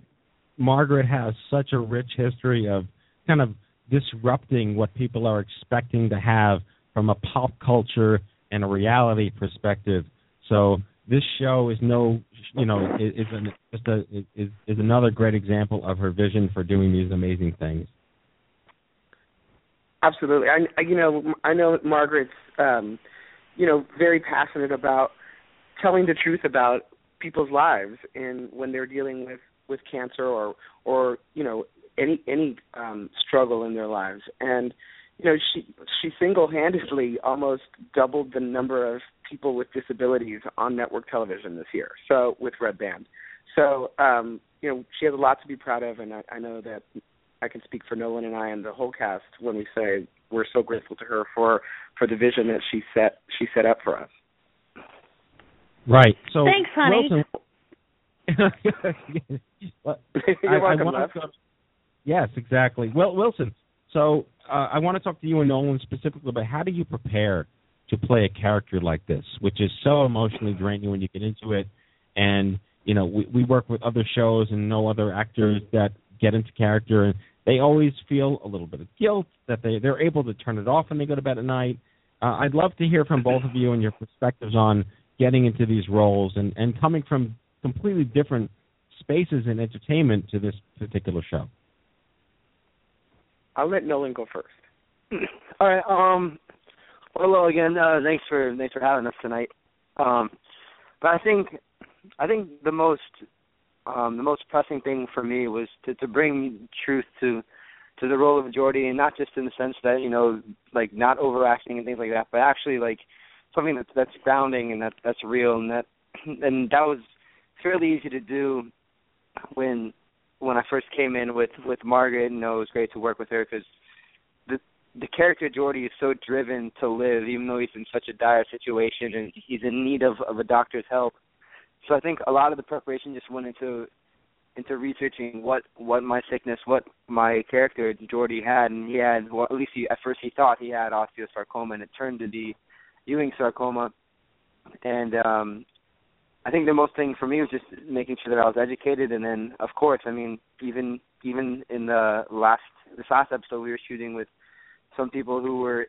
Margaret has such a rich history of kind of disrupting what people are expecting to have from a pop culture and a reality perspective. So this show is no, you know, is, is an, just a is is another great example of her vision for doing these amazing things. Absolutely, I, I you know I know Margaret's um, you know very passionate about telling the truth about people's lives and when they're dealing with with cancer or or you know any any um struggle in their lives. And you know she she single-handedly almost doubled the number of people with disabilities on network television this year so with red band. So um you know she has a lot to be proud of and i, I know that i can speak for nolan and i and the whole cast when we say we're so grateful to her for for the vision that she set she set up for us Right. So Thanks, honey. Wilson, well, You're I, welcome, I wanna yes, exactly. Well, Wilson, so uh, I want to talk to you and Nolan specifically about how do you prepare to play a character like this, which is so emotionally draining when you get into it. And you know, we, we work with other shows and know other actors that get into character, and they always feel a little bit of guilt that they they're able to turn it off when they go to bed at night. Uh, I'd love to hear from both of you and your perspectives on getting into these roles and and coming from completely different spaces in entertainment to this particular show. I'll let Nolan go first. All right. Um. Well, hello again. Uh, thanks for thanks for having us tonight. Um, but I think I think the most um, the most pressing thing for me was to to bring truth to to the role of Jordi, and not just in the sense that you know like not overacting and things like that, but actually like something that's that's grounding and that that's real and that and that was fairly easy to do when when I first came in with with Margaret. You know, it was great to work with her because the the character Jordi is so driven to live, even though he's in such a dire situation and he's in need of of a doctor's help. So I think a lot of the preparation just went into into researching what what my sickness, what my character Jordi had, and he had well, at least he, at first he thought he had osteosarcoma, and it turned to be Ewing sarcoma. And um I think the most thing for me was just making sure that I was educated, and then of course, I mean, even even in the last this last episode we were shooting with some people who were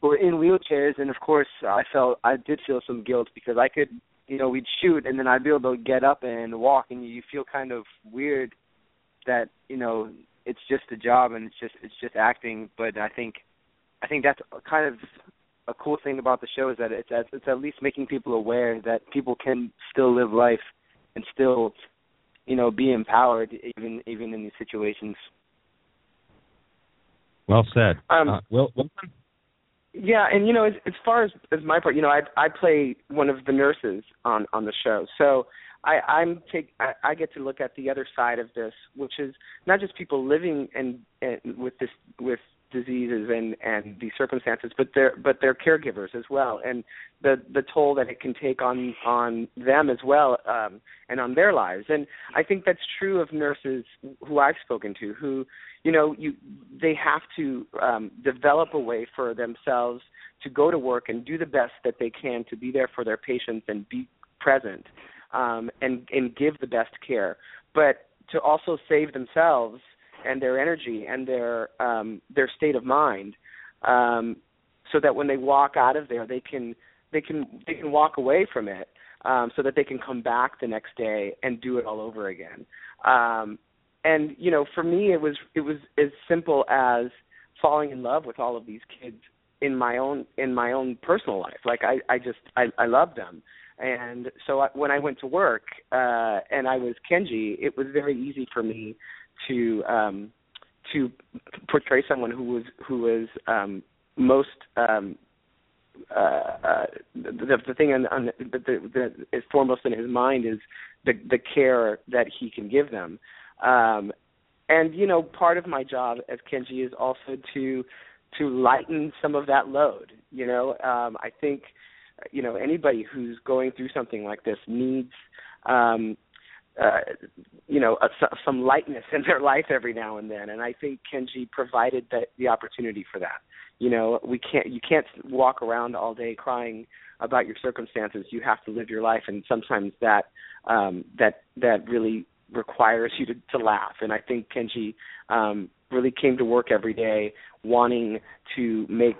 who were in wheelchairs, and of course, I felt I did feel some guilt because I could, you know, we'd shoot and then I'd be able to get up and walk, and you feel kind of weird that you know it's just a job and it's just it's just acting, but I think I think that's kind of a cool thing about the show is that it's at, it's at least making people aware that people can still live life and still, you know, be empowered even even in these situations. Well said. Um, uh, Wilson? Yeah, and you know, as, as far as as my part, you know, I I play one of the nurses on on the show, so I I'm take I, I get to look at the other side of this, which is not just people living and, and with this with diseases and and these circumstances, but their but their caregivers as well, and the the toll that it can take on on them as well, um, and on their lives. And I think that's true of nurses who I've spoken to, who you know you they have to um, develop a way for themselves to go to work and do the best that they can to be there for their patients and be present um, and and give the best care, but to also save themselves and their energy and their um, their state of mind, um, so that when they walk out of there, they can they can they can walk away from it, um, so that they can come back the next day and do it all over again. Um, and you know, for me, it was it was as simple as falling in love with all of these kids in my own in my own personal life. Like I I just I I love them. And so I, when I went to work uh and I was Kenji, it was very easy for me to um to portray someone who was who was um most um uh, uh the the thing on, on the, the the is foremost in his mind is the the care that he can give them um and you know part of my job as Kenji is also to to lighten some of that load. You know, um, I think you know anybody who's going through something like this needs um, uh, you know a, some lightness in their life every now and then, and I think Kenji provided that the opportunity for that. You know, we can't you can't walk around all day crying about your circumstances. You have to live your life, and sometimes that um, that that really requires you to, to laugh. And I think Kenji um, really came to work every day wanting to make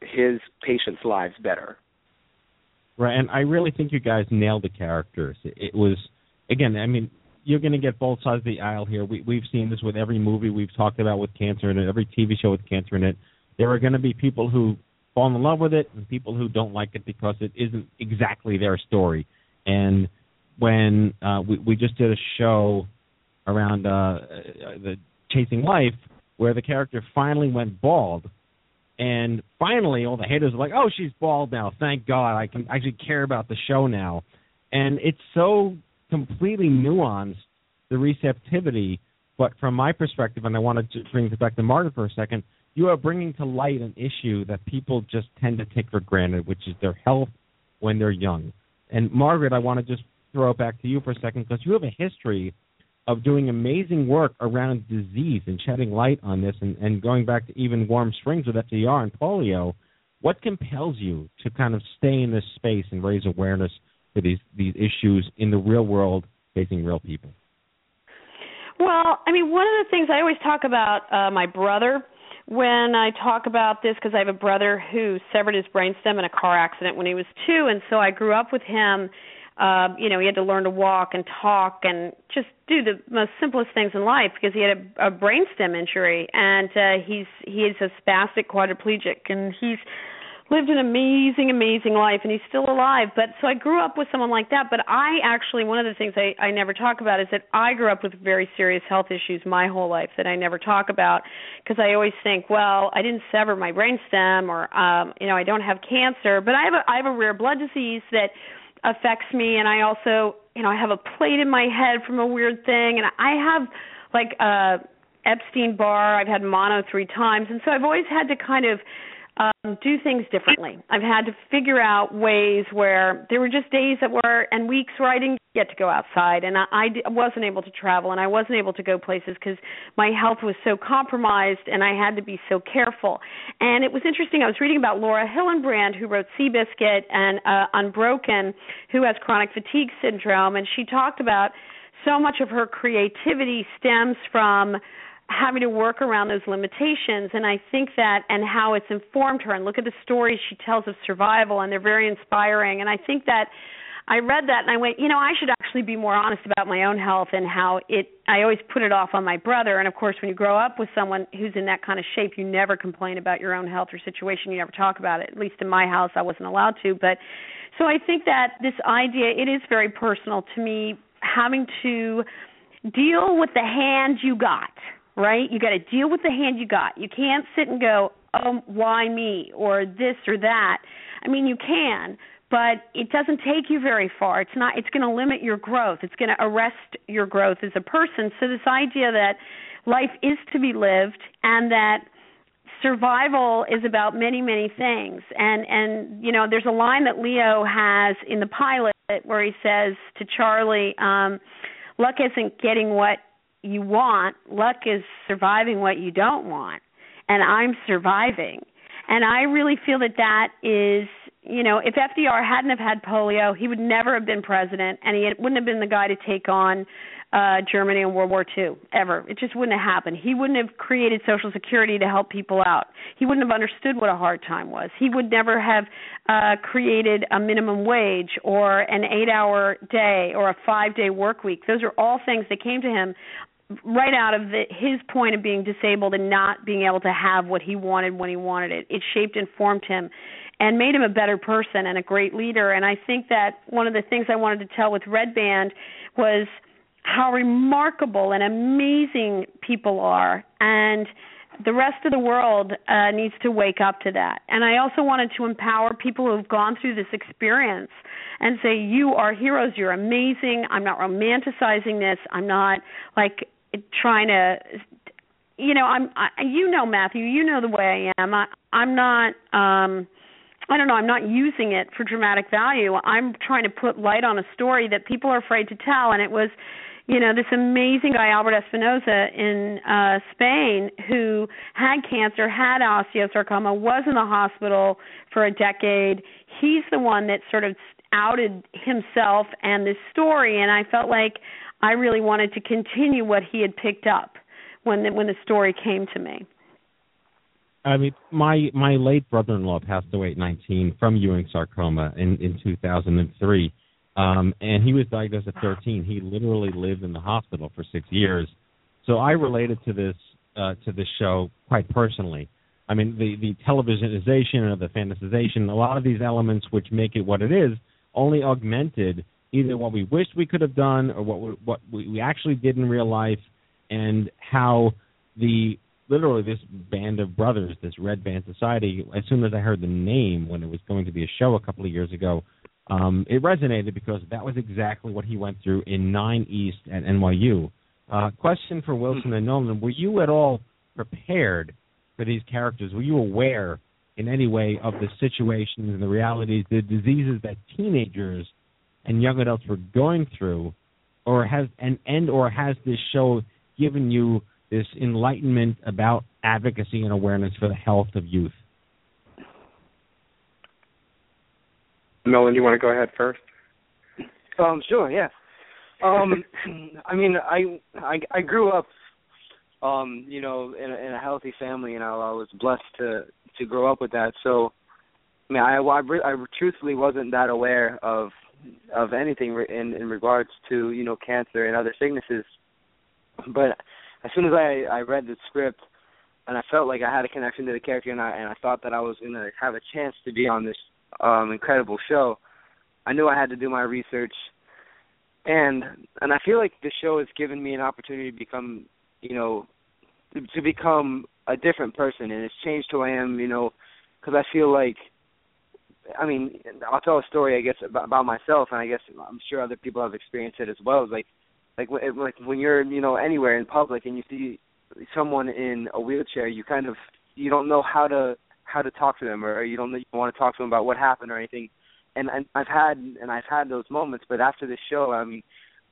his patients' lives better. Right, and I really think you guys nailed the characters. It was again, I mean, you're going to get both sides of the aisle here. We, we've seen this with every movie we've talked about with cancer in it, every TV show with cancer in it. There are going to be people who fall in love with it and people who don't like it because it isn't exactly their story. And when uh, we, we just did a show around uh, uh the Chasing Life, where the character finally went bald, and finally all the haters are like, "Oh, she's bald now. Thank God, I can actually care about the show now." And it's so completely nuanced the receptivity. But from my perspective, and I want to bring this back to Margaret for a second, you are bringing to light an issue that people just tend to take for granted, which is their health when they're young. And Margaret, I want to just throw it back to you for a second because you have a history of doing amazing work around disease and shedding light on this and, and going back to even Warm Springs with FDR and polio. What compels you to kind of stay in this space and raise awareness these these issues in the real world facing real people? Well, I mean, one of the things I always talk about uh, my brother when I talk about this because I have a brother who severed his brainstem in a car accident when he was two, and so I grew up with him uh, you know, he had to learn to walk and talk and just do the most simplest things in life because he had a, a brainstem injury and uh, he's he is a spastic quadriplegic and he's lived an amazing, amazing life, and he's still alive. But so I grew up with someone like that. But I actually, one of the things I, I never talk about is that I grew up with very serious health issues my whole life that I never talk about because I always think, well, I didn't sever my brainstem, or um, you know, I don't have cancer, but I have a I have a rare blood disease that affects me and I also, you know, I have a plate in my head from a weird thing and I have like uh Epstein Barr, I've had mono 3 times and so I've always had to kind of um do things differently. I've had to figure out ways where there were just days that were and weeks where I didn't get to go outside and I, I wasn't able to travel and I wasn't able to go places because my health was so compromised and I had to be so careful. And it was interesting. I was reading about Laura Hillenbrand who wrote Seabiscuit and uh, Unbroken, who has chronic fatigue syndrome, and she talked about so much of her creativity stems from having to work around those limitations. And i think that and how it's informed her. And look at the stories she tells of survival and they're very inspiring. And i think that i read that and i went you know i should actually be more honest about my own health and how it i always put it off on my brother. And of course when you grow up with someone who's in that kind of shape you never complain about your own health or situation. You never talk about it. At least in my house i wasn't allowed to. But so i think that this idea it is very personal to me having to deal with the hand you got right? You got to deal with the hand you got. You can't sit and go, "Oh, why me?" or this or that. I mean, you can, but it doesn't take you very far. It's not it's going to limit your growth. It's going to arrest your growth as a person. So this idea that life is to be lived and that survival is about many many things and and you know there's a line that leo has in the pilot where he says to charlie um luck isn't getting what you want. Luck is surviving what you don't want. And I'm surviving. And I really feel that that is, you know, if FDR hadn't have had polio, he would never have been president, and he wouldn't have been the guy to take on uh Germany in World War II ever. It just wouldn't have happened. He wouldn't have created social security to help people out. He wouldn't have understood what a hard time was. He would never have uh created a minimum wage or an 8-hour day or a 5-day work week. Those are all things that came to him right out of the, his point of being disabled and not being able to have what he wanted when he wanted it. It shaped and formed him and made him a better person and a great leader. And I think that one of the things I wanted to tell with Red Band was how remarkable and amazing people are and the rest of the world uh, needs to wake up to that. And I also wanted to empower people who have gone through this experience and say, You are heroes, you're amazing. I'm not romanticizing this. I'm not like trying to you know, I'm I, you know Matthew, you know the way I am. I I'm not um I don't know, I'm not using it for dramatic value. I'm trying to put light on a story that people are afraid to tell and it was you know this amazing guy Albert Espinosa in uh Spain who had cancer, had osteosarcoma, was in the hospital for a decade. He's the one that sort of outed himself and this story and I felt like I really wanted to continue what he had picked up when the, when the story came to me. I mean, my my late brother-in-law passed away at 19 from Ewing sarcoma in in 2003, um, and he was diagnosed at 13. He literally lived in the hospital for six years. So I related to this uh, to this show quite personally. I mean, the the televisionization or the fantasization, a lot of these elements which make it what it is, only augmented either what we wished we could have done or what we, what we actually did in real life, and how the literally this band of brothers, this Red Band Society. As soon as I heard the name when it was going to be a show a couple of years ago, um, it resonated because that was exactly what he went through in Nine East at NYU. Uh, question for Wilson and Nolan: Were you at all prepared for these characters? Were you aware in any way of the situations and the realities, the diseases that teenagers and young adults were going through, or has and and or has this show given you this enlightenment about advocacy and awareness for the health of youth? Nolan, you want to go ahead first? Um, sure, yeah. Um, I mean, I, I I grew up, um, you know, in a, in a healthy family, and I, I was blessed to to grow up with that. So, I mean, I I, I truthfully wasn't that aware of of anything in in regards to you know cancer and other sicknesses. But as soon as I I read the script and I felt like I had a connection to the character and I and I thought that I was gonna have a chance to be on this um incredible show, I knew I had to do my research and and I feel like the show has given me an opportunity to become you know to, become a different person and it's changed who I am you know because I feel like I mean, I'll tell a story, I guess, about, about myself, and I guess I'm sure other people have experienced it as well. Like, like, like when you're, you know, anywhere in public and you see someone in a wheelchair, you kind of, you don't know how to how to talk to them, or you don't, you want to talk to them about what happened or anything. And, and I've had and I've had those moments, but after this show, I mean,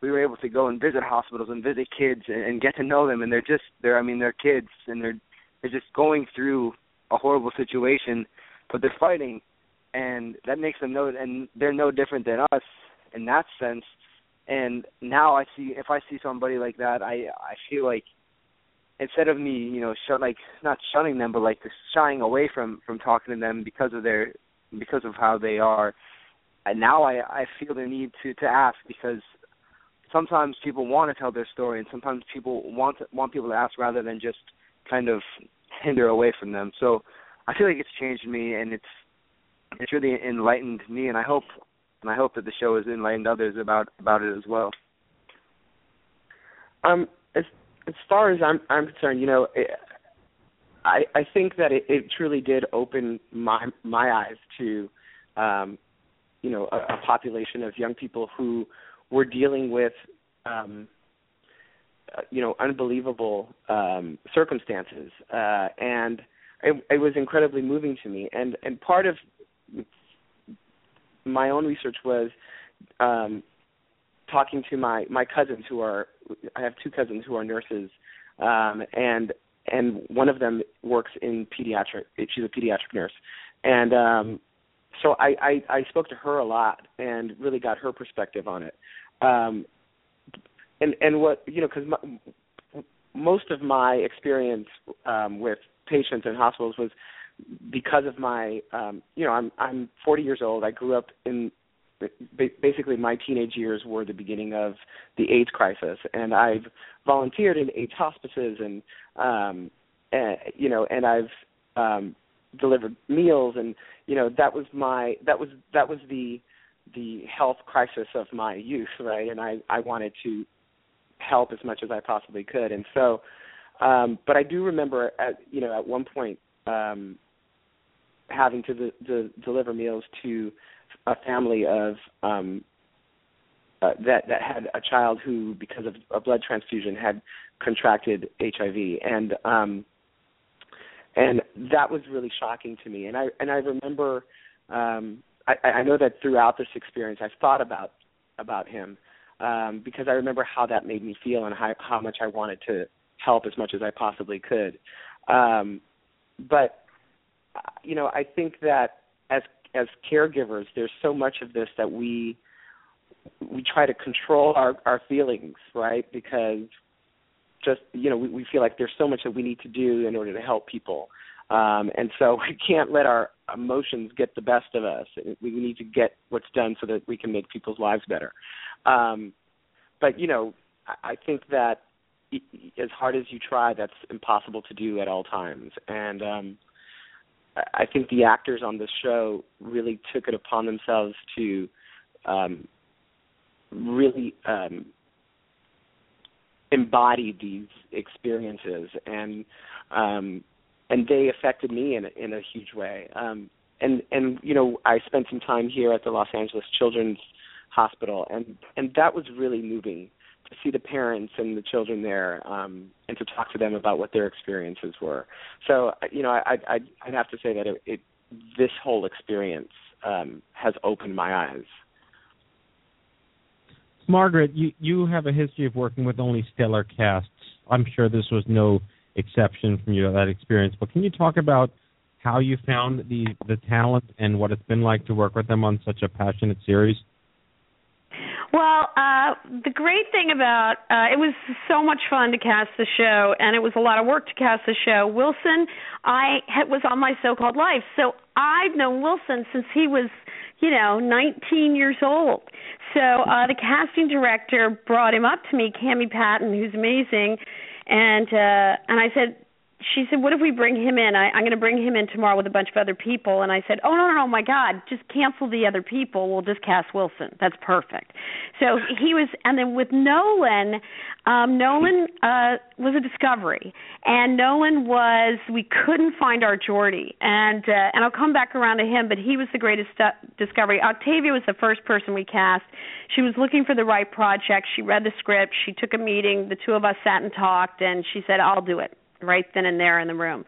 we were able to go and visit hospitals and visit kids and, and get to know them, and they're just they're I mean they're kids and they're they're just going through a horrible situation, but they're fighting. And that makes them know and they're no different than us in that sense. And now i see if i see somebody like that i i feel like instead of me you know shut like not shunning them but like shying away from from talking to them because of their because of how they are and now i i feel the need to to ask because sometimes people want to tell their story and sometimes people want to, want people to ask rather than just kind of hinder away from them so i feel like it's changed me and it's it's really enlightened me, and I hope and I hope that the show has enlightened others about about it as well. Um, as as far as I'm I'm concerned, you know, it, I I think that it, it truly did open my my eyes to, um, you know, a, a population of young people who were dealing with, um, uh, you know, unbelievable um, circumstances, uh, and it, it was incredibly moving to me. And and part of my own research was um, talking to my my cousins who are I have two cousins who are nurses, um, and and one of them works in pediatric. She's a pediatric nurse, and um, so I, I I spoke to her a lot and really got her perspective on it. Um, and and what you know because most of my experience um, with patients in hospitals was because of my um, you know I'm I'm 40 years old. I grew up in basically my teenage years were the beginning of the AIDS crisis, and I've volunteered in AIDS hospices and um, and, you know and I've um, delivered meals and you know that was my that was that was the the health crisis of my youth, right? And I I wanted to help as much as I possibly could. And so, um, but I do remember at you know at one point um, having to de- de- deliver meals to a family of um, uh, that that had a child who, because of a blood transfusion, had contracted HIV, and um, and that was really shocking to me. And I and I remember, um, I, I know that throughout this experience, I've thought about about him um, because I remember how that made me feel and how, how much I wanted to help as much as I possibly could. Um, but you know, I think that as as caregivers, there's so much of this that we we try to control our our feelings, right? Because just you know, we, we feel like there's so much that we need to do in order to help people. Um, and so we can't let our emotions get the best of us. We need to get what's done so that we can make people's lives better. Um, but you know, I think that as hard as you try, that's impossible to do at all times. And um, I think the actors on this show really took it upon themselves to um, really um, embody these experiences, and um, and they affected me in in a huge way. Um, and and you know, I spent some time here at the Los Angeles Children's hospital and and that was really moving to see the parents and the children there um and to talk to them about what their experiences were. So you know i i i'd have to say that it, it this whole experience um has opened my eyes. Margaret you you have a history of working with only stellar casts. I'm sure this was no exception from you that experience but can you talk about how you found the the talent and what it's been like to work with them on such a passionate series well, uh, the great thing about uh, it was so much fun to cast the show, and it was a lot of work to cast the show. Wilson, I was on my so-called life, so I've known Wilson since he was, you know, 19 years old. So uh, the casting director brought him up to me, Cami Patton, who's amazing, and uh, and I said, she said, "What if we bring him in? I, I'm going to bring him in tomorrow with a bunch of other people." And I said, "Oh no, no, no, my God! Just cancel the other people. We'll just cast Wilson. That's perfect." So he was, and then with Nolan, um, Nolan uh, was a discovery, and Nolan was we couldn't find our Jordi, and uh, and I'll come back around to him, but he was the greatest stu- discovery. Octavia was the first person we cast. She was looking for the right project. She read the script. She took a meeting. The two of us sat and talked, and she said, "I'll do it." Right then and there in the room,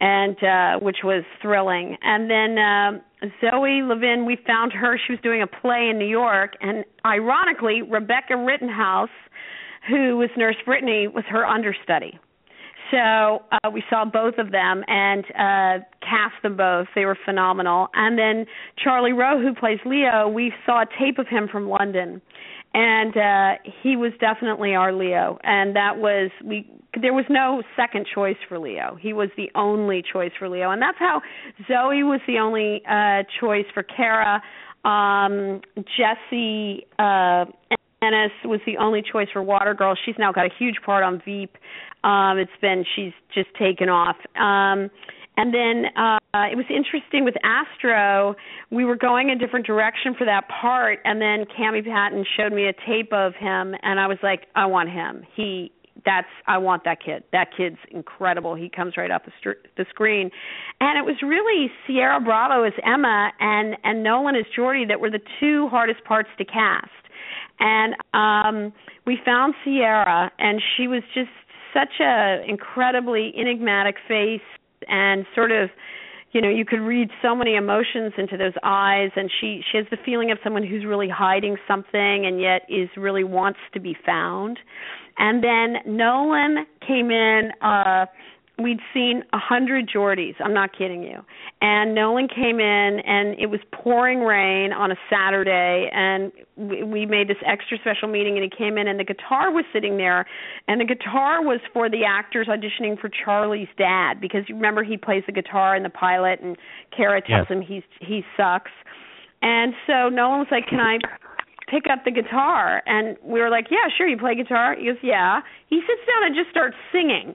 and uh, which was thrilling. And then um, Zoe Levin, we found her. She was doing a play in New York, and ironically, Rebecca Rittenhouse, who was Nurse Brittany, was her understudy. So uh, we saw both of them and uh, cast them both. They were phenomenal. And then Charlie Rowe, who plays Leo, we saw a tape of him from London, and uh, he was definitely our Leo. And that was we there was no second choice for Leo. He was the only choice for Leo, and that's how Zoe was the only uh choice for Kara. Um Jesse uh Ennis was the only choice for Water Girl. She's now got a huge part on Veep. Um it's been she's just taken off. Um and then uh it was interesting with Astro, we were going a different direction for that part and then Cami Patton showed me a tape of him and I was like, I want him. He that's I want that kid. That kid's incredible. He comes right off the, the screen, and it was really Ciara Bravo as Emma and and Nolan as Jordi that were the two hardest parts to cast. And um we found Ciara, and she was just such a incredibly enigmatic face and sort of you know you could read so many emotions into those eyes and she she has the feeling of someone who's really hiding something and yet is really wants to be found. And then Nolan came in uh we'd seen a hundred Jordis. I'm not kidding you. And Nolan came in, and it was pouring rain on a Saturday, and we, we made this extra special meeting. And he came in, and the guitar was sitting there, and the guitar was for the actors auditioning for Charlie's dad because you remember he plays the guitar in the pilot, and Kara tells Yes. him he's he sucks. And so Nolan was like, "Can I pick up the guitar?" And we were like, "Yeah, sure. You play guitar?" He goes, "Yeah." He sits down and just starts singing.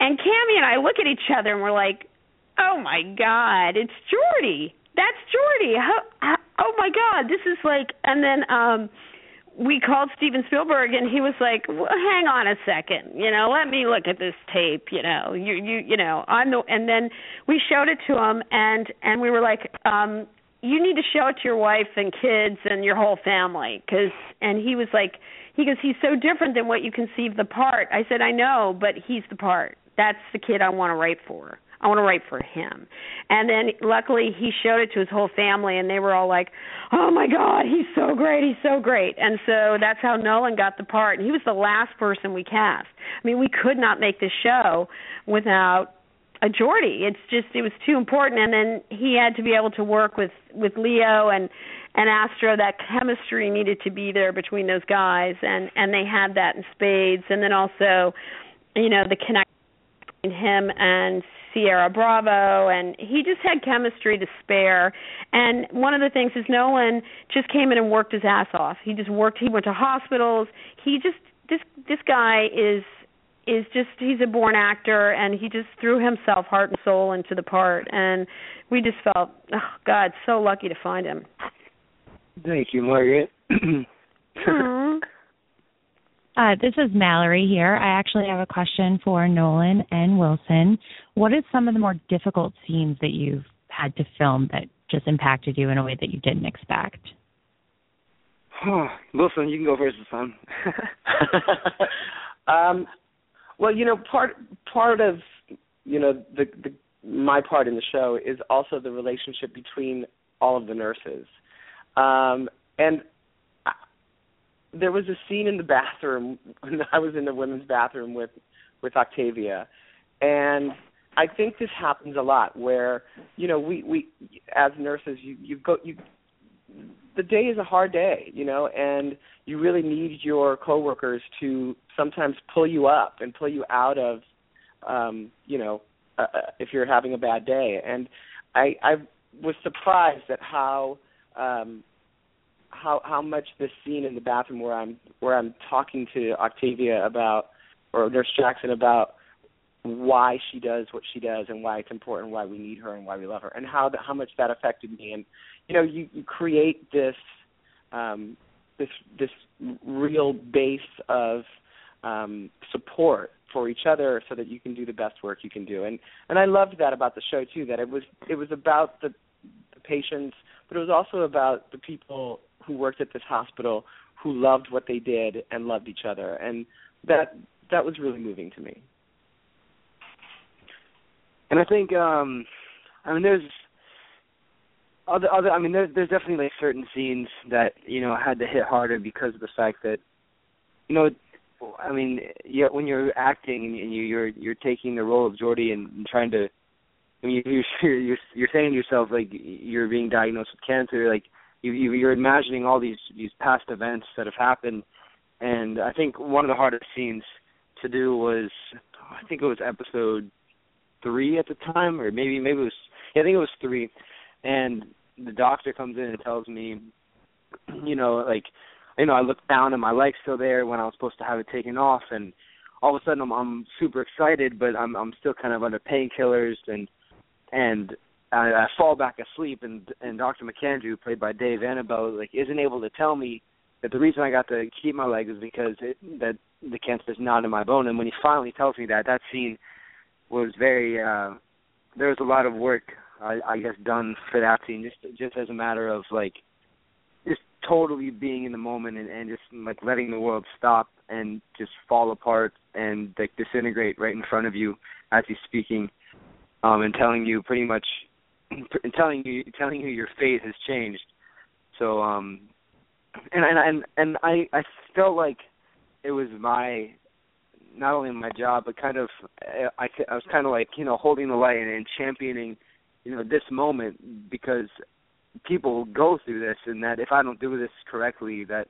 And Cami and I look at each other and we're like, "Oh my God, it's Jordi! That's Jordi! How, how, oh my God, this is like." And then um we called Steven Spielberg and he was like, well, "Hang on a second, you know, let me look at this tape. You know, you you you know, I'm the." And then we showed it to him and and we were like, um, "You need to show it to your wife and kids and your whole family," because and he was like. He goes, he's so different than what you conceive the part. I said, I know, but he's the part. That's the kid I want to write for. I want to write for him. And then luckily he showed it to his whole family and they were all like, "Oh my god, he's so great. He's so great." And so that's how Nolan got the part. And he was the last person we cast. I mean, we could not make this show without a Jordi. It's just it was too important and then he had to be able to work with with Leo and and Astro that chemistry needed to be there between those guys and and they had that in spades and then also you know the connection him and Ciara Bravo and he just had chemistry to spare. And one of the things is Nolan just came in and worked his ass off. He just worked he went to hospitals. He just this this guy is is just he's a born actor and he just threw himself heart and soul into the part. And we just felt oh god so lucky to find him. Thank you, Margaret. Uh, this is Mallory here. I actually have a question for Nolan and Wilson. What are some of the more difficult scenes that you've had to film that just impacted you in a way that you didn't expect? Wilson, you can go first time. um, well, you know, part part of you know the, the my part in the show is also the relationship between all of the nurses, um, and there was a scene in the bathroom when I was in the women's bathroom with with Octavia, and I think this happens a lot where you know we we as nurses you you go you the day is a hard day, you know, and you really need your coworkers to sometimes pull you up and pull you out of, um, you know, uh, uh, if you're having a bad day. And I, I was surprised at how, um, how how much this scene in the bathroom where I'm where I'm talking to Octavia about or Nurse Jackson about why she does what she does and why it's important, why we need her and why we love her, and how that how much that affected me. And you know, you, you create this um, this this real base of um, support for each other so that you can do the best work you can do. And and I loved that about the show too. That it was it was about the, the patients, but it was also about the people who worked at this hospital who loved what they did and loved each other. And that that was really moving to me. And I think, um, I mean, there's other, other. I mean, there, there's definitely like certain scenes that you know had to hit harder because of the fact that, you know, I mean, yeah, when you're acting and you, you're you're taking the role of Jordi and, and trying to, I mean, you're you're you're saying to yourself like you're being diagnosed with cancer, like you, you you're imagining all these these past events that have happened, and I think one of the hardest scenes to do was, I think it was episode three at the time, or maybe maybe it was yeah, I think it was three, and the doctor comes in and tells me, you know, like, you know, I looked down and my leg's still there when I was supposed to have it taken off, and all of a sudden I'm I'm super excited, but I'm I'm still kind of under painkillers and and I, I fall back asleep, and and Dr. McAndrew, played by Dave Annable, like isn't able to tell me that the reason I got to keep my leg is because it, that the cancer is not in my bone, and when he finally tells me that, that scene was very uh there was a lot of work I, I guess done for that scene just just as a matter of like just totally being in the moment and, and just like letting the world stop and just fall apart and like disintegrate right in front of you as he's speaking um and telling you pretty much telling you telling you your fate has changed. So um and and and, and I I felt like it was my not only my job but kind of I I was kind of like you know holding the light and, and championing you know this moment because people go through this and that if I don't do this correctly that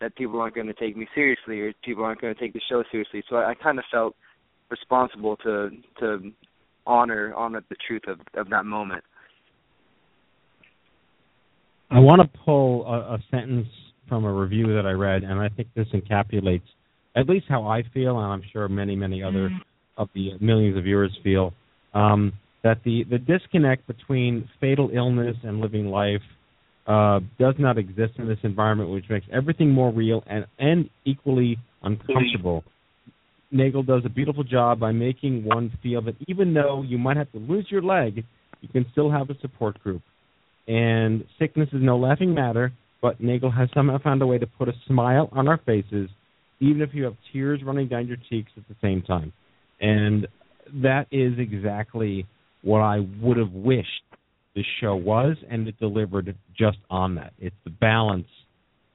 that people aren't going to take me seriously or people aren't going to take the show seriously. So I, I kind of felt responsible to to honor honor the truth of of that moment I want to pull a, a sentence from a review that I read, and I think this encapsulates at least how I feel, and I'm sure many, many other mm. of the millions of viewers feel. Um, that the, the disconnect between fatal illness and living life uh, does not exist in this environment, which makes everything more real and, and equally uncomfortable. Nagle does a beautiful job by making one feel that even though you might have to lose your leg, you can still have a support group and sickness is no laughing matter, but Nagle has somehow found a way to put a smile on our faces, even if you have tears running down your cheeks at the same time. And that is exactly what I would have wished the show was, and it delivered just on that. It's the balance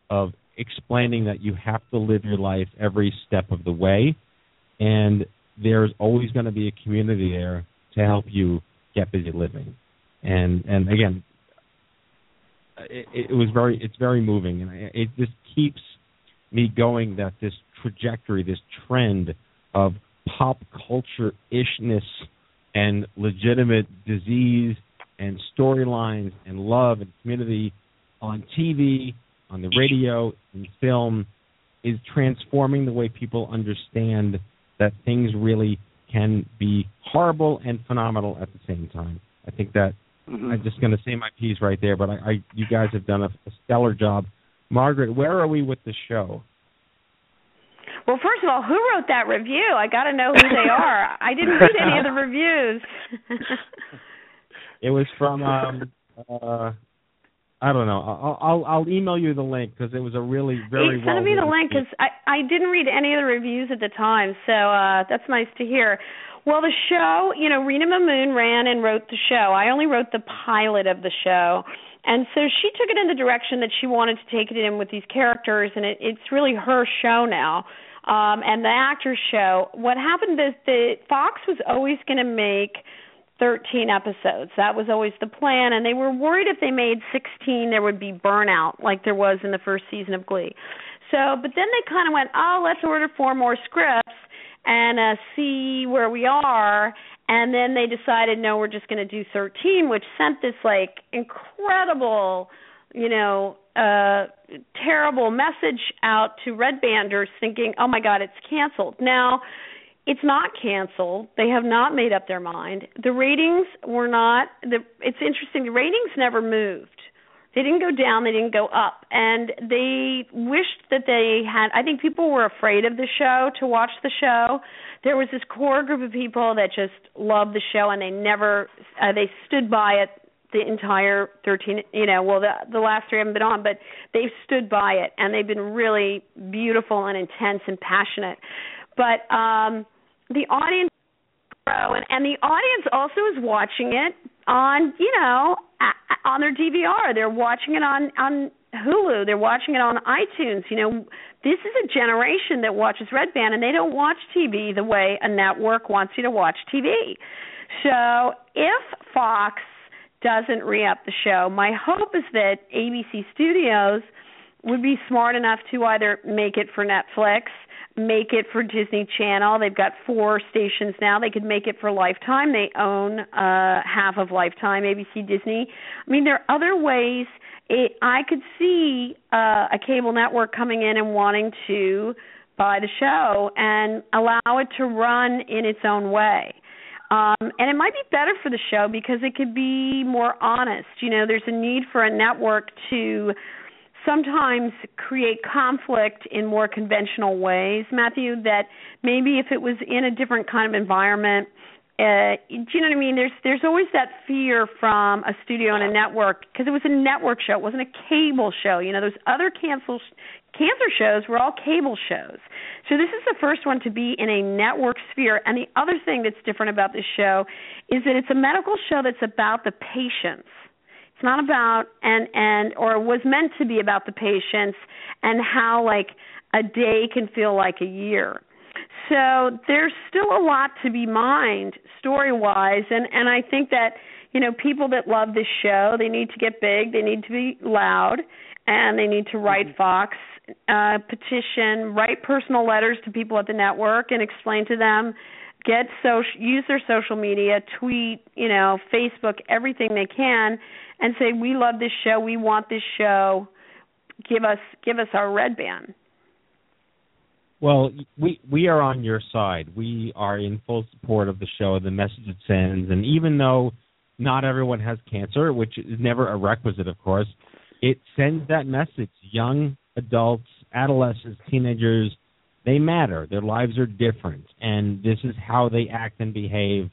of explaining that you have to live your life every step of the way, and there's always going to be a community there to help you get busy living. And and again, it, it was very it's very moving, and it just keeps me going that this trajectory, this trend of pop culture ishness and legitimate disease and storylines and love and community on TV, on the radio, in film is transforming the way people understand that things really can be horrible and phenomenal at the same time. I think that Mm-hmm. I'm just going to say my piece right there, but I, I you guys have done a, a stellar job. Margaret, where are we with the show? Well, first of all, who wrote that review? I got to know who they are. I didn't read any of the reviews. it was from um uh I don't know. I'll I'll, I'll email you the link because it was a really very. Hey, send well me the link because I I didn't read any of the reviews at the time, so uh that's nice to hear. Well, the show, you know, Rina Mimoun ran and wrote the show. I only wrote the pilot of the show. And so she took it in the direction that she wanted to take it in with these characters, and it, it's really her show now. Um, and the actors show. What happened is that Fox was always going to make 13 episodes. That was always the plan, and they were worried if they made 16, there would be burnout like there was in the first season of Glee. So, but then they kind of went, oh, let's order four more scripts and uh, see where we are. And then they decided, no, we're just going to do 13, which sent this like incredible, you know, uh, terrible message out to red banders thinking, oh my God, it's canceled. Now, it's not canceled. They have not made up their mind. The ratings were not. The, it's interesting. The ratings never moved. They didn't go down, they didn't go up. And they wished that they had I think people were afraid of the show to watch the show. There was this core group of people that just loved the show and they never uh, they stood by it the entire 13 you know well the the last three haven't been on but they've stood by it and they've been really beautiful and intense and passionate but um the audience and, and the audience also is watching it on you know on their DVR. They're watching it on on Hulu. They're watching it on iTunes. You know, this is a generation that watches Red Band, and they don't watch TV the way a network wants you to watch TV. So if Fox doesn't re-up the show, my hope is that ABC Studios would be smart enough to either make it for Netflix make it for Disney Channel. They've got four stations now. They could make it for Lifetime. They own uh half of Lifetime, ABC Disney. I mean, there are other ways. It, I could see uh, a cable network coming in and wanting to buy the show and allow it to run in its own way. Um, and it might be better for the show because it could be more honest. You know, there's a need for a network to sometimes create conflict in more conventional ways, Matthew, that maybe if it was in a different kind of environment, uh, do you know what I mean? There's there's always that fear from a studio and a network because it was a network show, it wasn't a cable show. You know, those other cancel cancer shows were all cable shows. So this is the first one to be in a network sphere. And the other thing that's different about this show is that it's a medical show that's about the patients not about and and or was meant to be about the patients and how like a day can feel like a year. so there's still a lot to be mined story wise and and I think that you know people that love this show they need to get big they need to be loud and they need to write Mm-hmm. Fox uh petition write personal letters to people at the network and explain to them get social use their social media tweet you know facebook everything they can and say we love this show we want this show give us give us our red band Well, we we are on your side. We are in full support of the show, and the message it sends, and even though not everyone has cancer, which is never a requisite, of course, it sends that message. Young adults, adolescents, teenagers, they matter. Their lives are different, and this is how they act and behave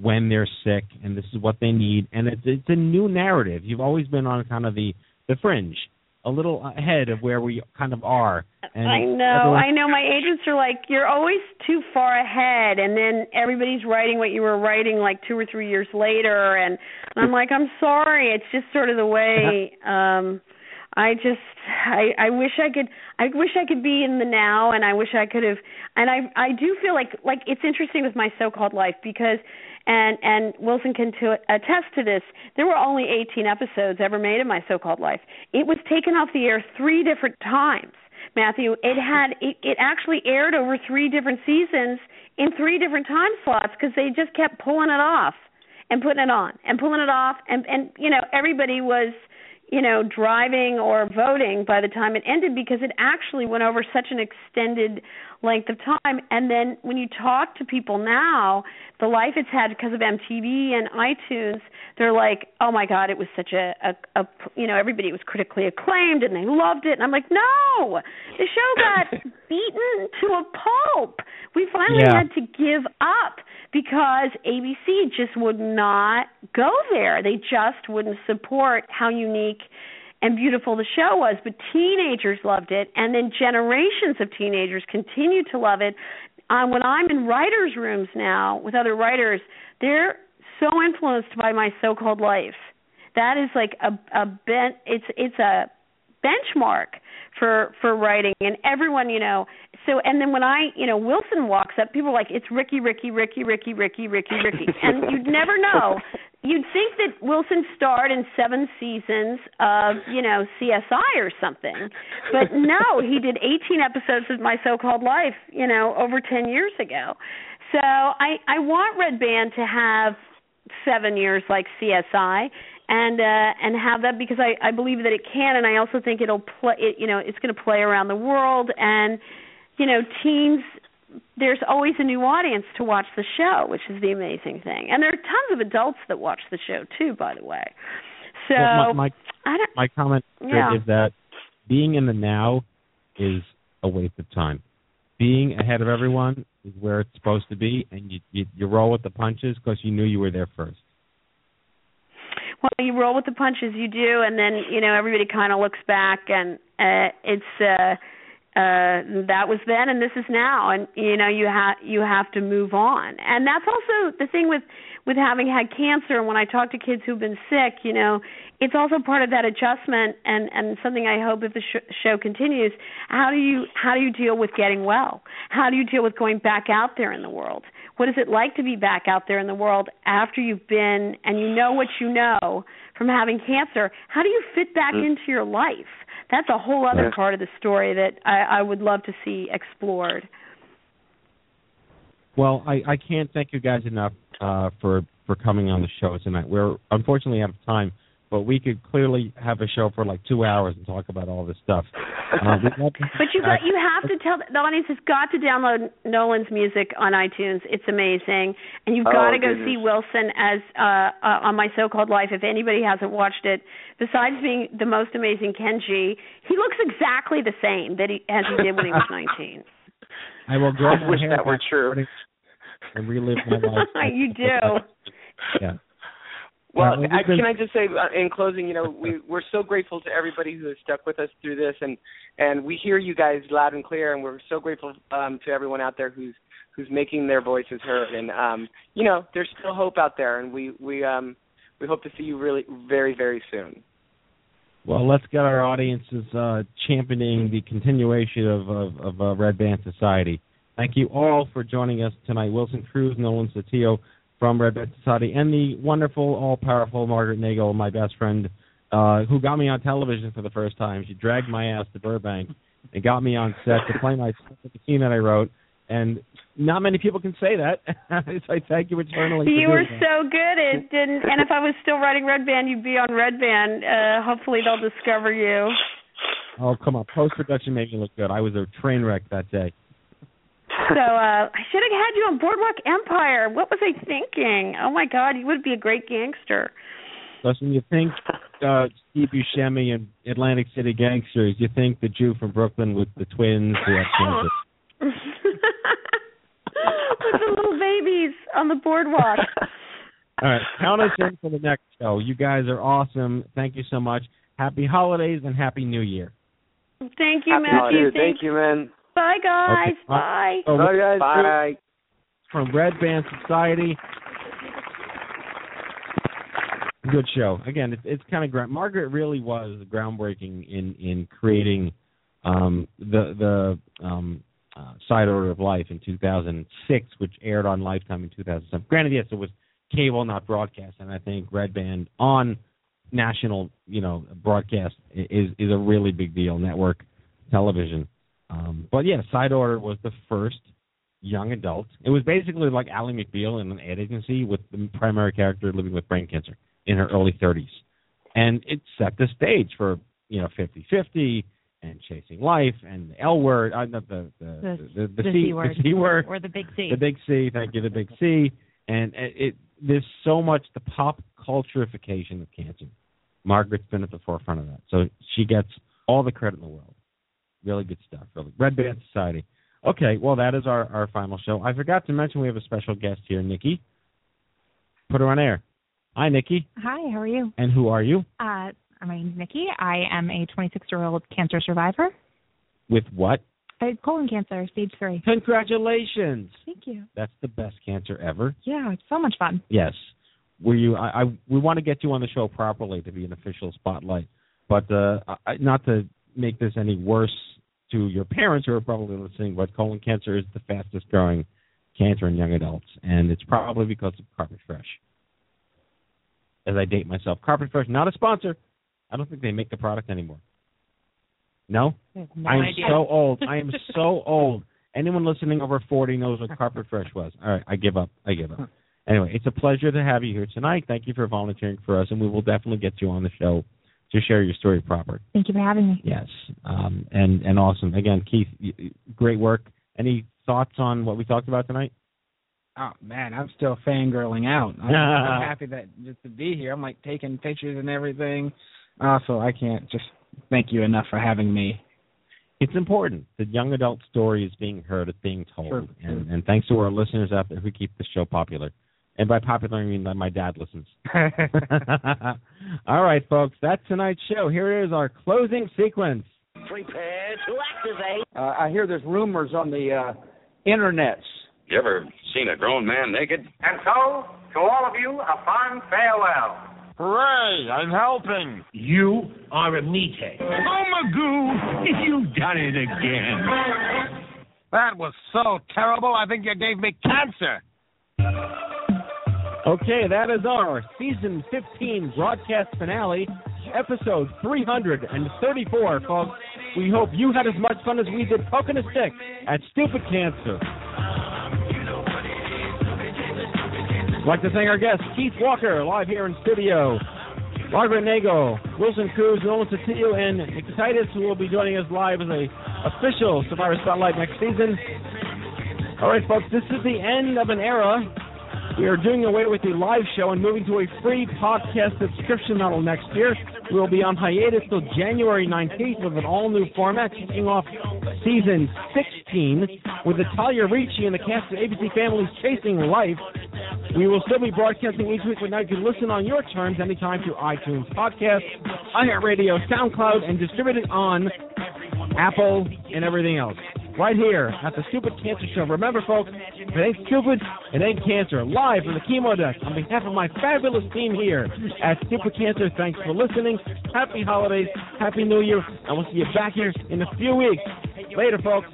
when they're sick, and this is what they need. And it's it's a new narrative. You've always been on kind of the the fringe, a little ahead of where we kind of are. And I know, I know. My agents are like, "You're always too far ahead," and then everybody's writing what you were writing like two or three years later, and I'm like, "I'm sorry. It's just sort of the way." um I just, I, I wish I could, I wish I could be in the now, and I wish I could have. And I, I do feel like, like it's interesting with my so-called life because, and and Wilson can to, attest to this. There were only 18 episodes ever made of my so-called life. It was taken off the air three different times. Matthew. It had it, it actually aired over three different seasons in three different time slots because they just kept pulling it off and putting it on and pulling it off and and you know everybody was you know driving or voting by the time it ended because it actually went over such an extended length of time. And then when you talk to people now the life it's had because of MTV and iTunes they're like oh my god it was such a, a a you know everybody was critically acclaimed and they loved it. And I'm like no the show got beaten to a pulp. We finally Yeah. had to give up because ABC just would not go there. They just wouldn't support how unique and beautiful the show was, but teenagers loved it, and then generations of teenagers continue to love it. Uh, when I'm in writers' rooms now with other writers, they're so influenced by my so-called life. That is like a a ben, it's it's a benchmark for for writing and everyone you know so and then when i you know wilson walks up people are like it's ricky ricky ricky ricky ricky ricky ricky and you'd never know you'd think that wilson starred in seven seasons of you know csi or something. But no he did 18 episodes of my so called life you know over 10 years ago. So i i want red band to have seven years like csi and uh and have that because I I believe that it can and I also think it'll play it you know it's going to play around the world and you know teens there's always a new audience to watch the show which is the amazing thing and there are tons of adults that watch the show too by the way so Well, my, my, my comment Yeah. is that being in the now is a waste of time. Being ahead of everyone is where it's supposed to be, and you you, you roll with the punches because you knew you were there first. well you roll with the punches you do and then you know everybody kind of looks back and uh it's uh uh that was then and this is now. And you know you have you have to move on. And that's also the thing with with having had cancer. And when i talk to kids who've been sick you know it's also part of that adjustment and and something i hope if the sh- show continues. How do you how do you deal with getting well? How do you deal with going back out there in the world? What is it like to be back out there in the world after you've been and you know what you know from having cancer? How do you fit back Mm. into your life that's a whole other Yeah. part of the story that I, I would love to see explored. Well, I, I can't thank you guys enough uh, for for coming on the show tonight. We're unfortunately out of time, but we could clearly have a show for like two hours and talk about all this stuff. Uh, we'd love to- But you got you have to tell the audience has got to download Nolan's music on iTunes. It's amazing, and you've Oh, got to go goodness. see Wilson as uh, uh on My So-Called Life. If anybody hasn't watched it, besides being the most amazing Kenji, he looks exactly the same that he as he did when he was 19. I will grow I my wish hair that were true. and relive my life. you do. Yeah. Well, I, can I just say uh, in closing, you know, we we're so grateful to everybody who has stuck with us through this, and and we hear you guys loud and clear, and we're so grateful um, to everyone out there who's who's making their voices heard, and um, you know, there's still hope out there, and we we um we hope to see you really very very soon. Well, let's get our audiences uh, championing the continuation of of, of uh, Red Band Society. Thank you all for joining us tonight. Wilson Cruz, Nolan Sotillo from Red Band Society, and the wonderful, all-powerful Margaret Nagle, my best friend, uh, who got me on television for the first time. She dragged my ass to Burbank and got me on set to play my the scene that I wrote. And not many people can say that. so I thank you eternally. You were that. so good. It didn't. And if I was still writing Red Band, you'd be on Red Band. Uh, hopefully, they'll discover you. Oh come on, post production made me look good. I was a train wreck that day. So uh, I should have had you on Boardwalk Empire. What was I thinking? Oh my God, you would be a great gangster. Listen, you think uh, Steve Buscemi and Atlantic City Gangsters, you think the Jew from Brooklyn with the twins who have cancer. With the little babies on the boardwalk. All right, count us in for the next show. You guys are awesome. Thank you so much. Happy holidays and happy New Year. Thank you, Happy Matthew. Thank Thank you, man. Bye, guys. Okay. Bye. Oh, Bye, guys. Bye. Bye. From Red Band Society. Good show. Again, it's it's kind of gra- Margaret really was groundbreaking in in creating um, the the um, uh, Side Order of Life in 2006, which aired on Lifetime in 2007. Granted, yes, it was cable, not broadcast, and I think Red Band on national, you know, broadcast is is a really big deal. Network television. Um, but yeah, Side Order was the first young adult. It was basically like Ally McBeal in an ad agency with the primary character living with brain cancer in her early 30s. And it set the stage for, you know, 50-50 and Chasing Life and the L word, uh, not the the The- the, the, the C, C word. the C word Or the big C. the big C, thank you, the big C, and it, it there's so much the pop cultureification of cancer. Margaret's been at the forefront of that, so she gets all the credit in the world. Really good stuff. Really, Red Band Society. Okay, well that is our our final show. I forgot to mention we have a special guest here, Nikki. Put her on air. Hi, Nikki. Hi, how are you? And who are you? Uh, my name's Nikki. I am a 26 year old cancer survivor. With what? I had colon cancer, stage three. Congratulations. Thank you. That's the best cancer ever. Yeah, it's so much fun. Yes. Were you? I, I we want to get you on the show properly to be an official spotlight, but uh, I, not to make this any worse to your parents who are probably listening. But colon cancer is the fastest growing cancer in young adults, and it's probably because of Carpet Fresh. As I date myself, Carpet Fresh not a sponsor. I don't think they make the product anymore. No, I no I'm idea. so old. I am so old. Anyone listening over 40 knows what Carpet Fresh was. All right, I give up. I give up. Anyway, it's a pleasure to have you here tonight. Thank you for volunteering for us, and we will definitely get you on the show to share your story proper. Thank you for having me. Yes, um, and and awesome. Again, Keith, y- y- great work. Any thoughts on what we talked about tonight? Oh man, I'm still fangirling out. I'm so happy that just to be here. I'm like taking pictures and everything. Also, I can't just thank you enough for having me. It's important. that young adult story is being heard, it's being told, True, and and thanks to our listeners out there who keep the show popular. And by popular, I mean that my dad listens. All right, folks, that's tonight's show. Here is our closing sequence. Prepare to activate. Uh, I hear there's rumors on the uh, internets. You ever seen a grown man naked? And so, to all of you, a fond farewell. Hooray, I'm helping. You are a meathead. Oh, Magoo, you've done it again. That was so terrible, I think you gave me cancer. Okay, that is our season 15 broadcast finale, episode 334, folks. We hope you had as much fun as we did poking a stick at Stupid Cancer. I'd like to thank our guests, Keith Walker, live here in studio, Margaret Nagle, Wilson Cruz, Nolan Sotillo, and Titus, who will be joining us live as a official Survivor Spotlight next season. All right, folks, this is the end of an era. We are doing away with the live show and moving to a free podcast subscription model next year. We will be on hiatus till January 19th with an all new format, kicking off season 16 with Natalia Ricci and the cast of ABC Family's Chasing Life. We will still be broadcasting each week, but now you can listen on your terms anytime through iTunes Podcast, iHeartRadio, SoundCloud, and distributed on Apple, and everything else. Right here at the Stupid Cancer Show. Remember, folks, if it ain't stupid, it ain't cancer. Live from the chemo desk on behalf of my fabulous team here at Stupid Cancer. Thanks for listening. Happy holidays. Happy New Year. And we'll see you back here in a few weeks. Later, folks.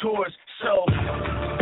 Tours So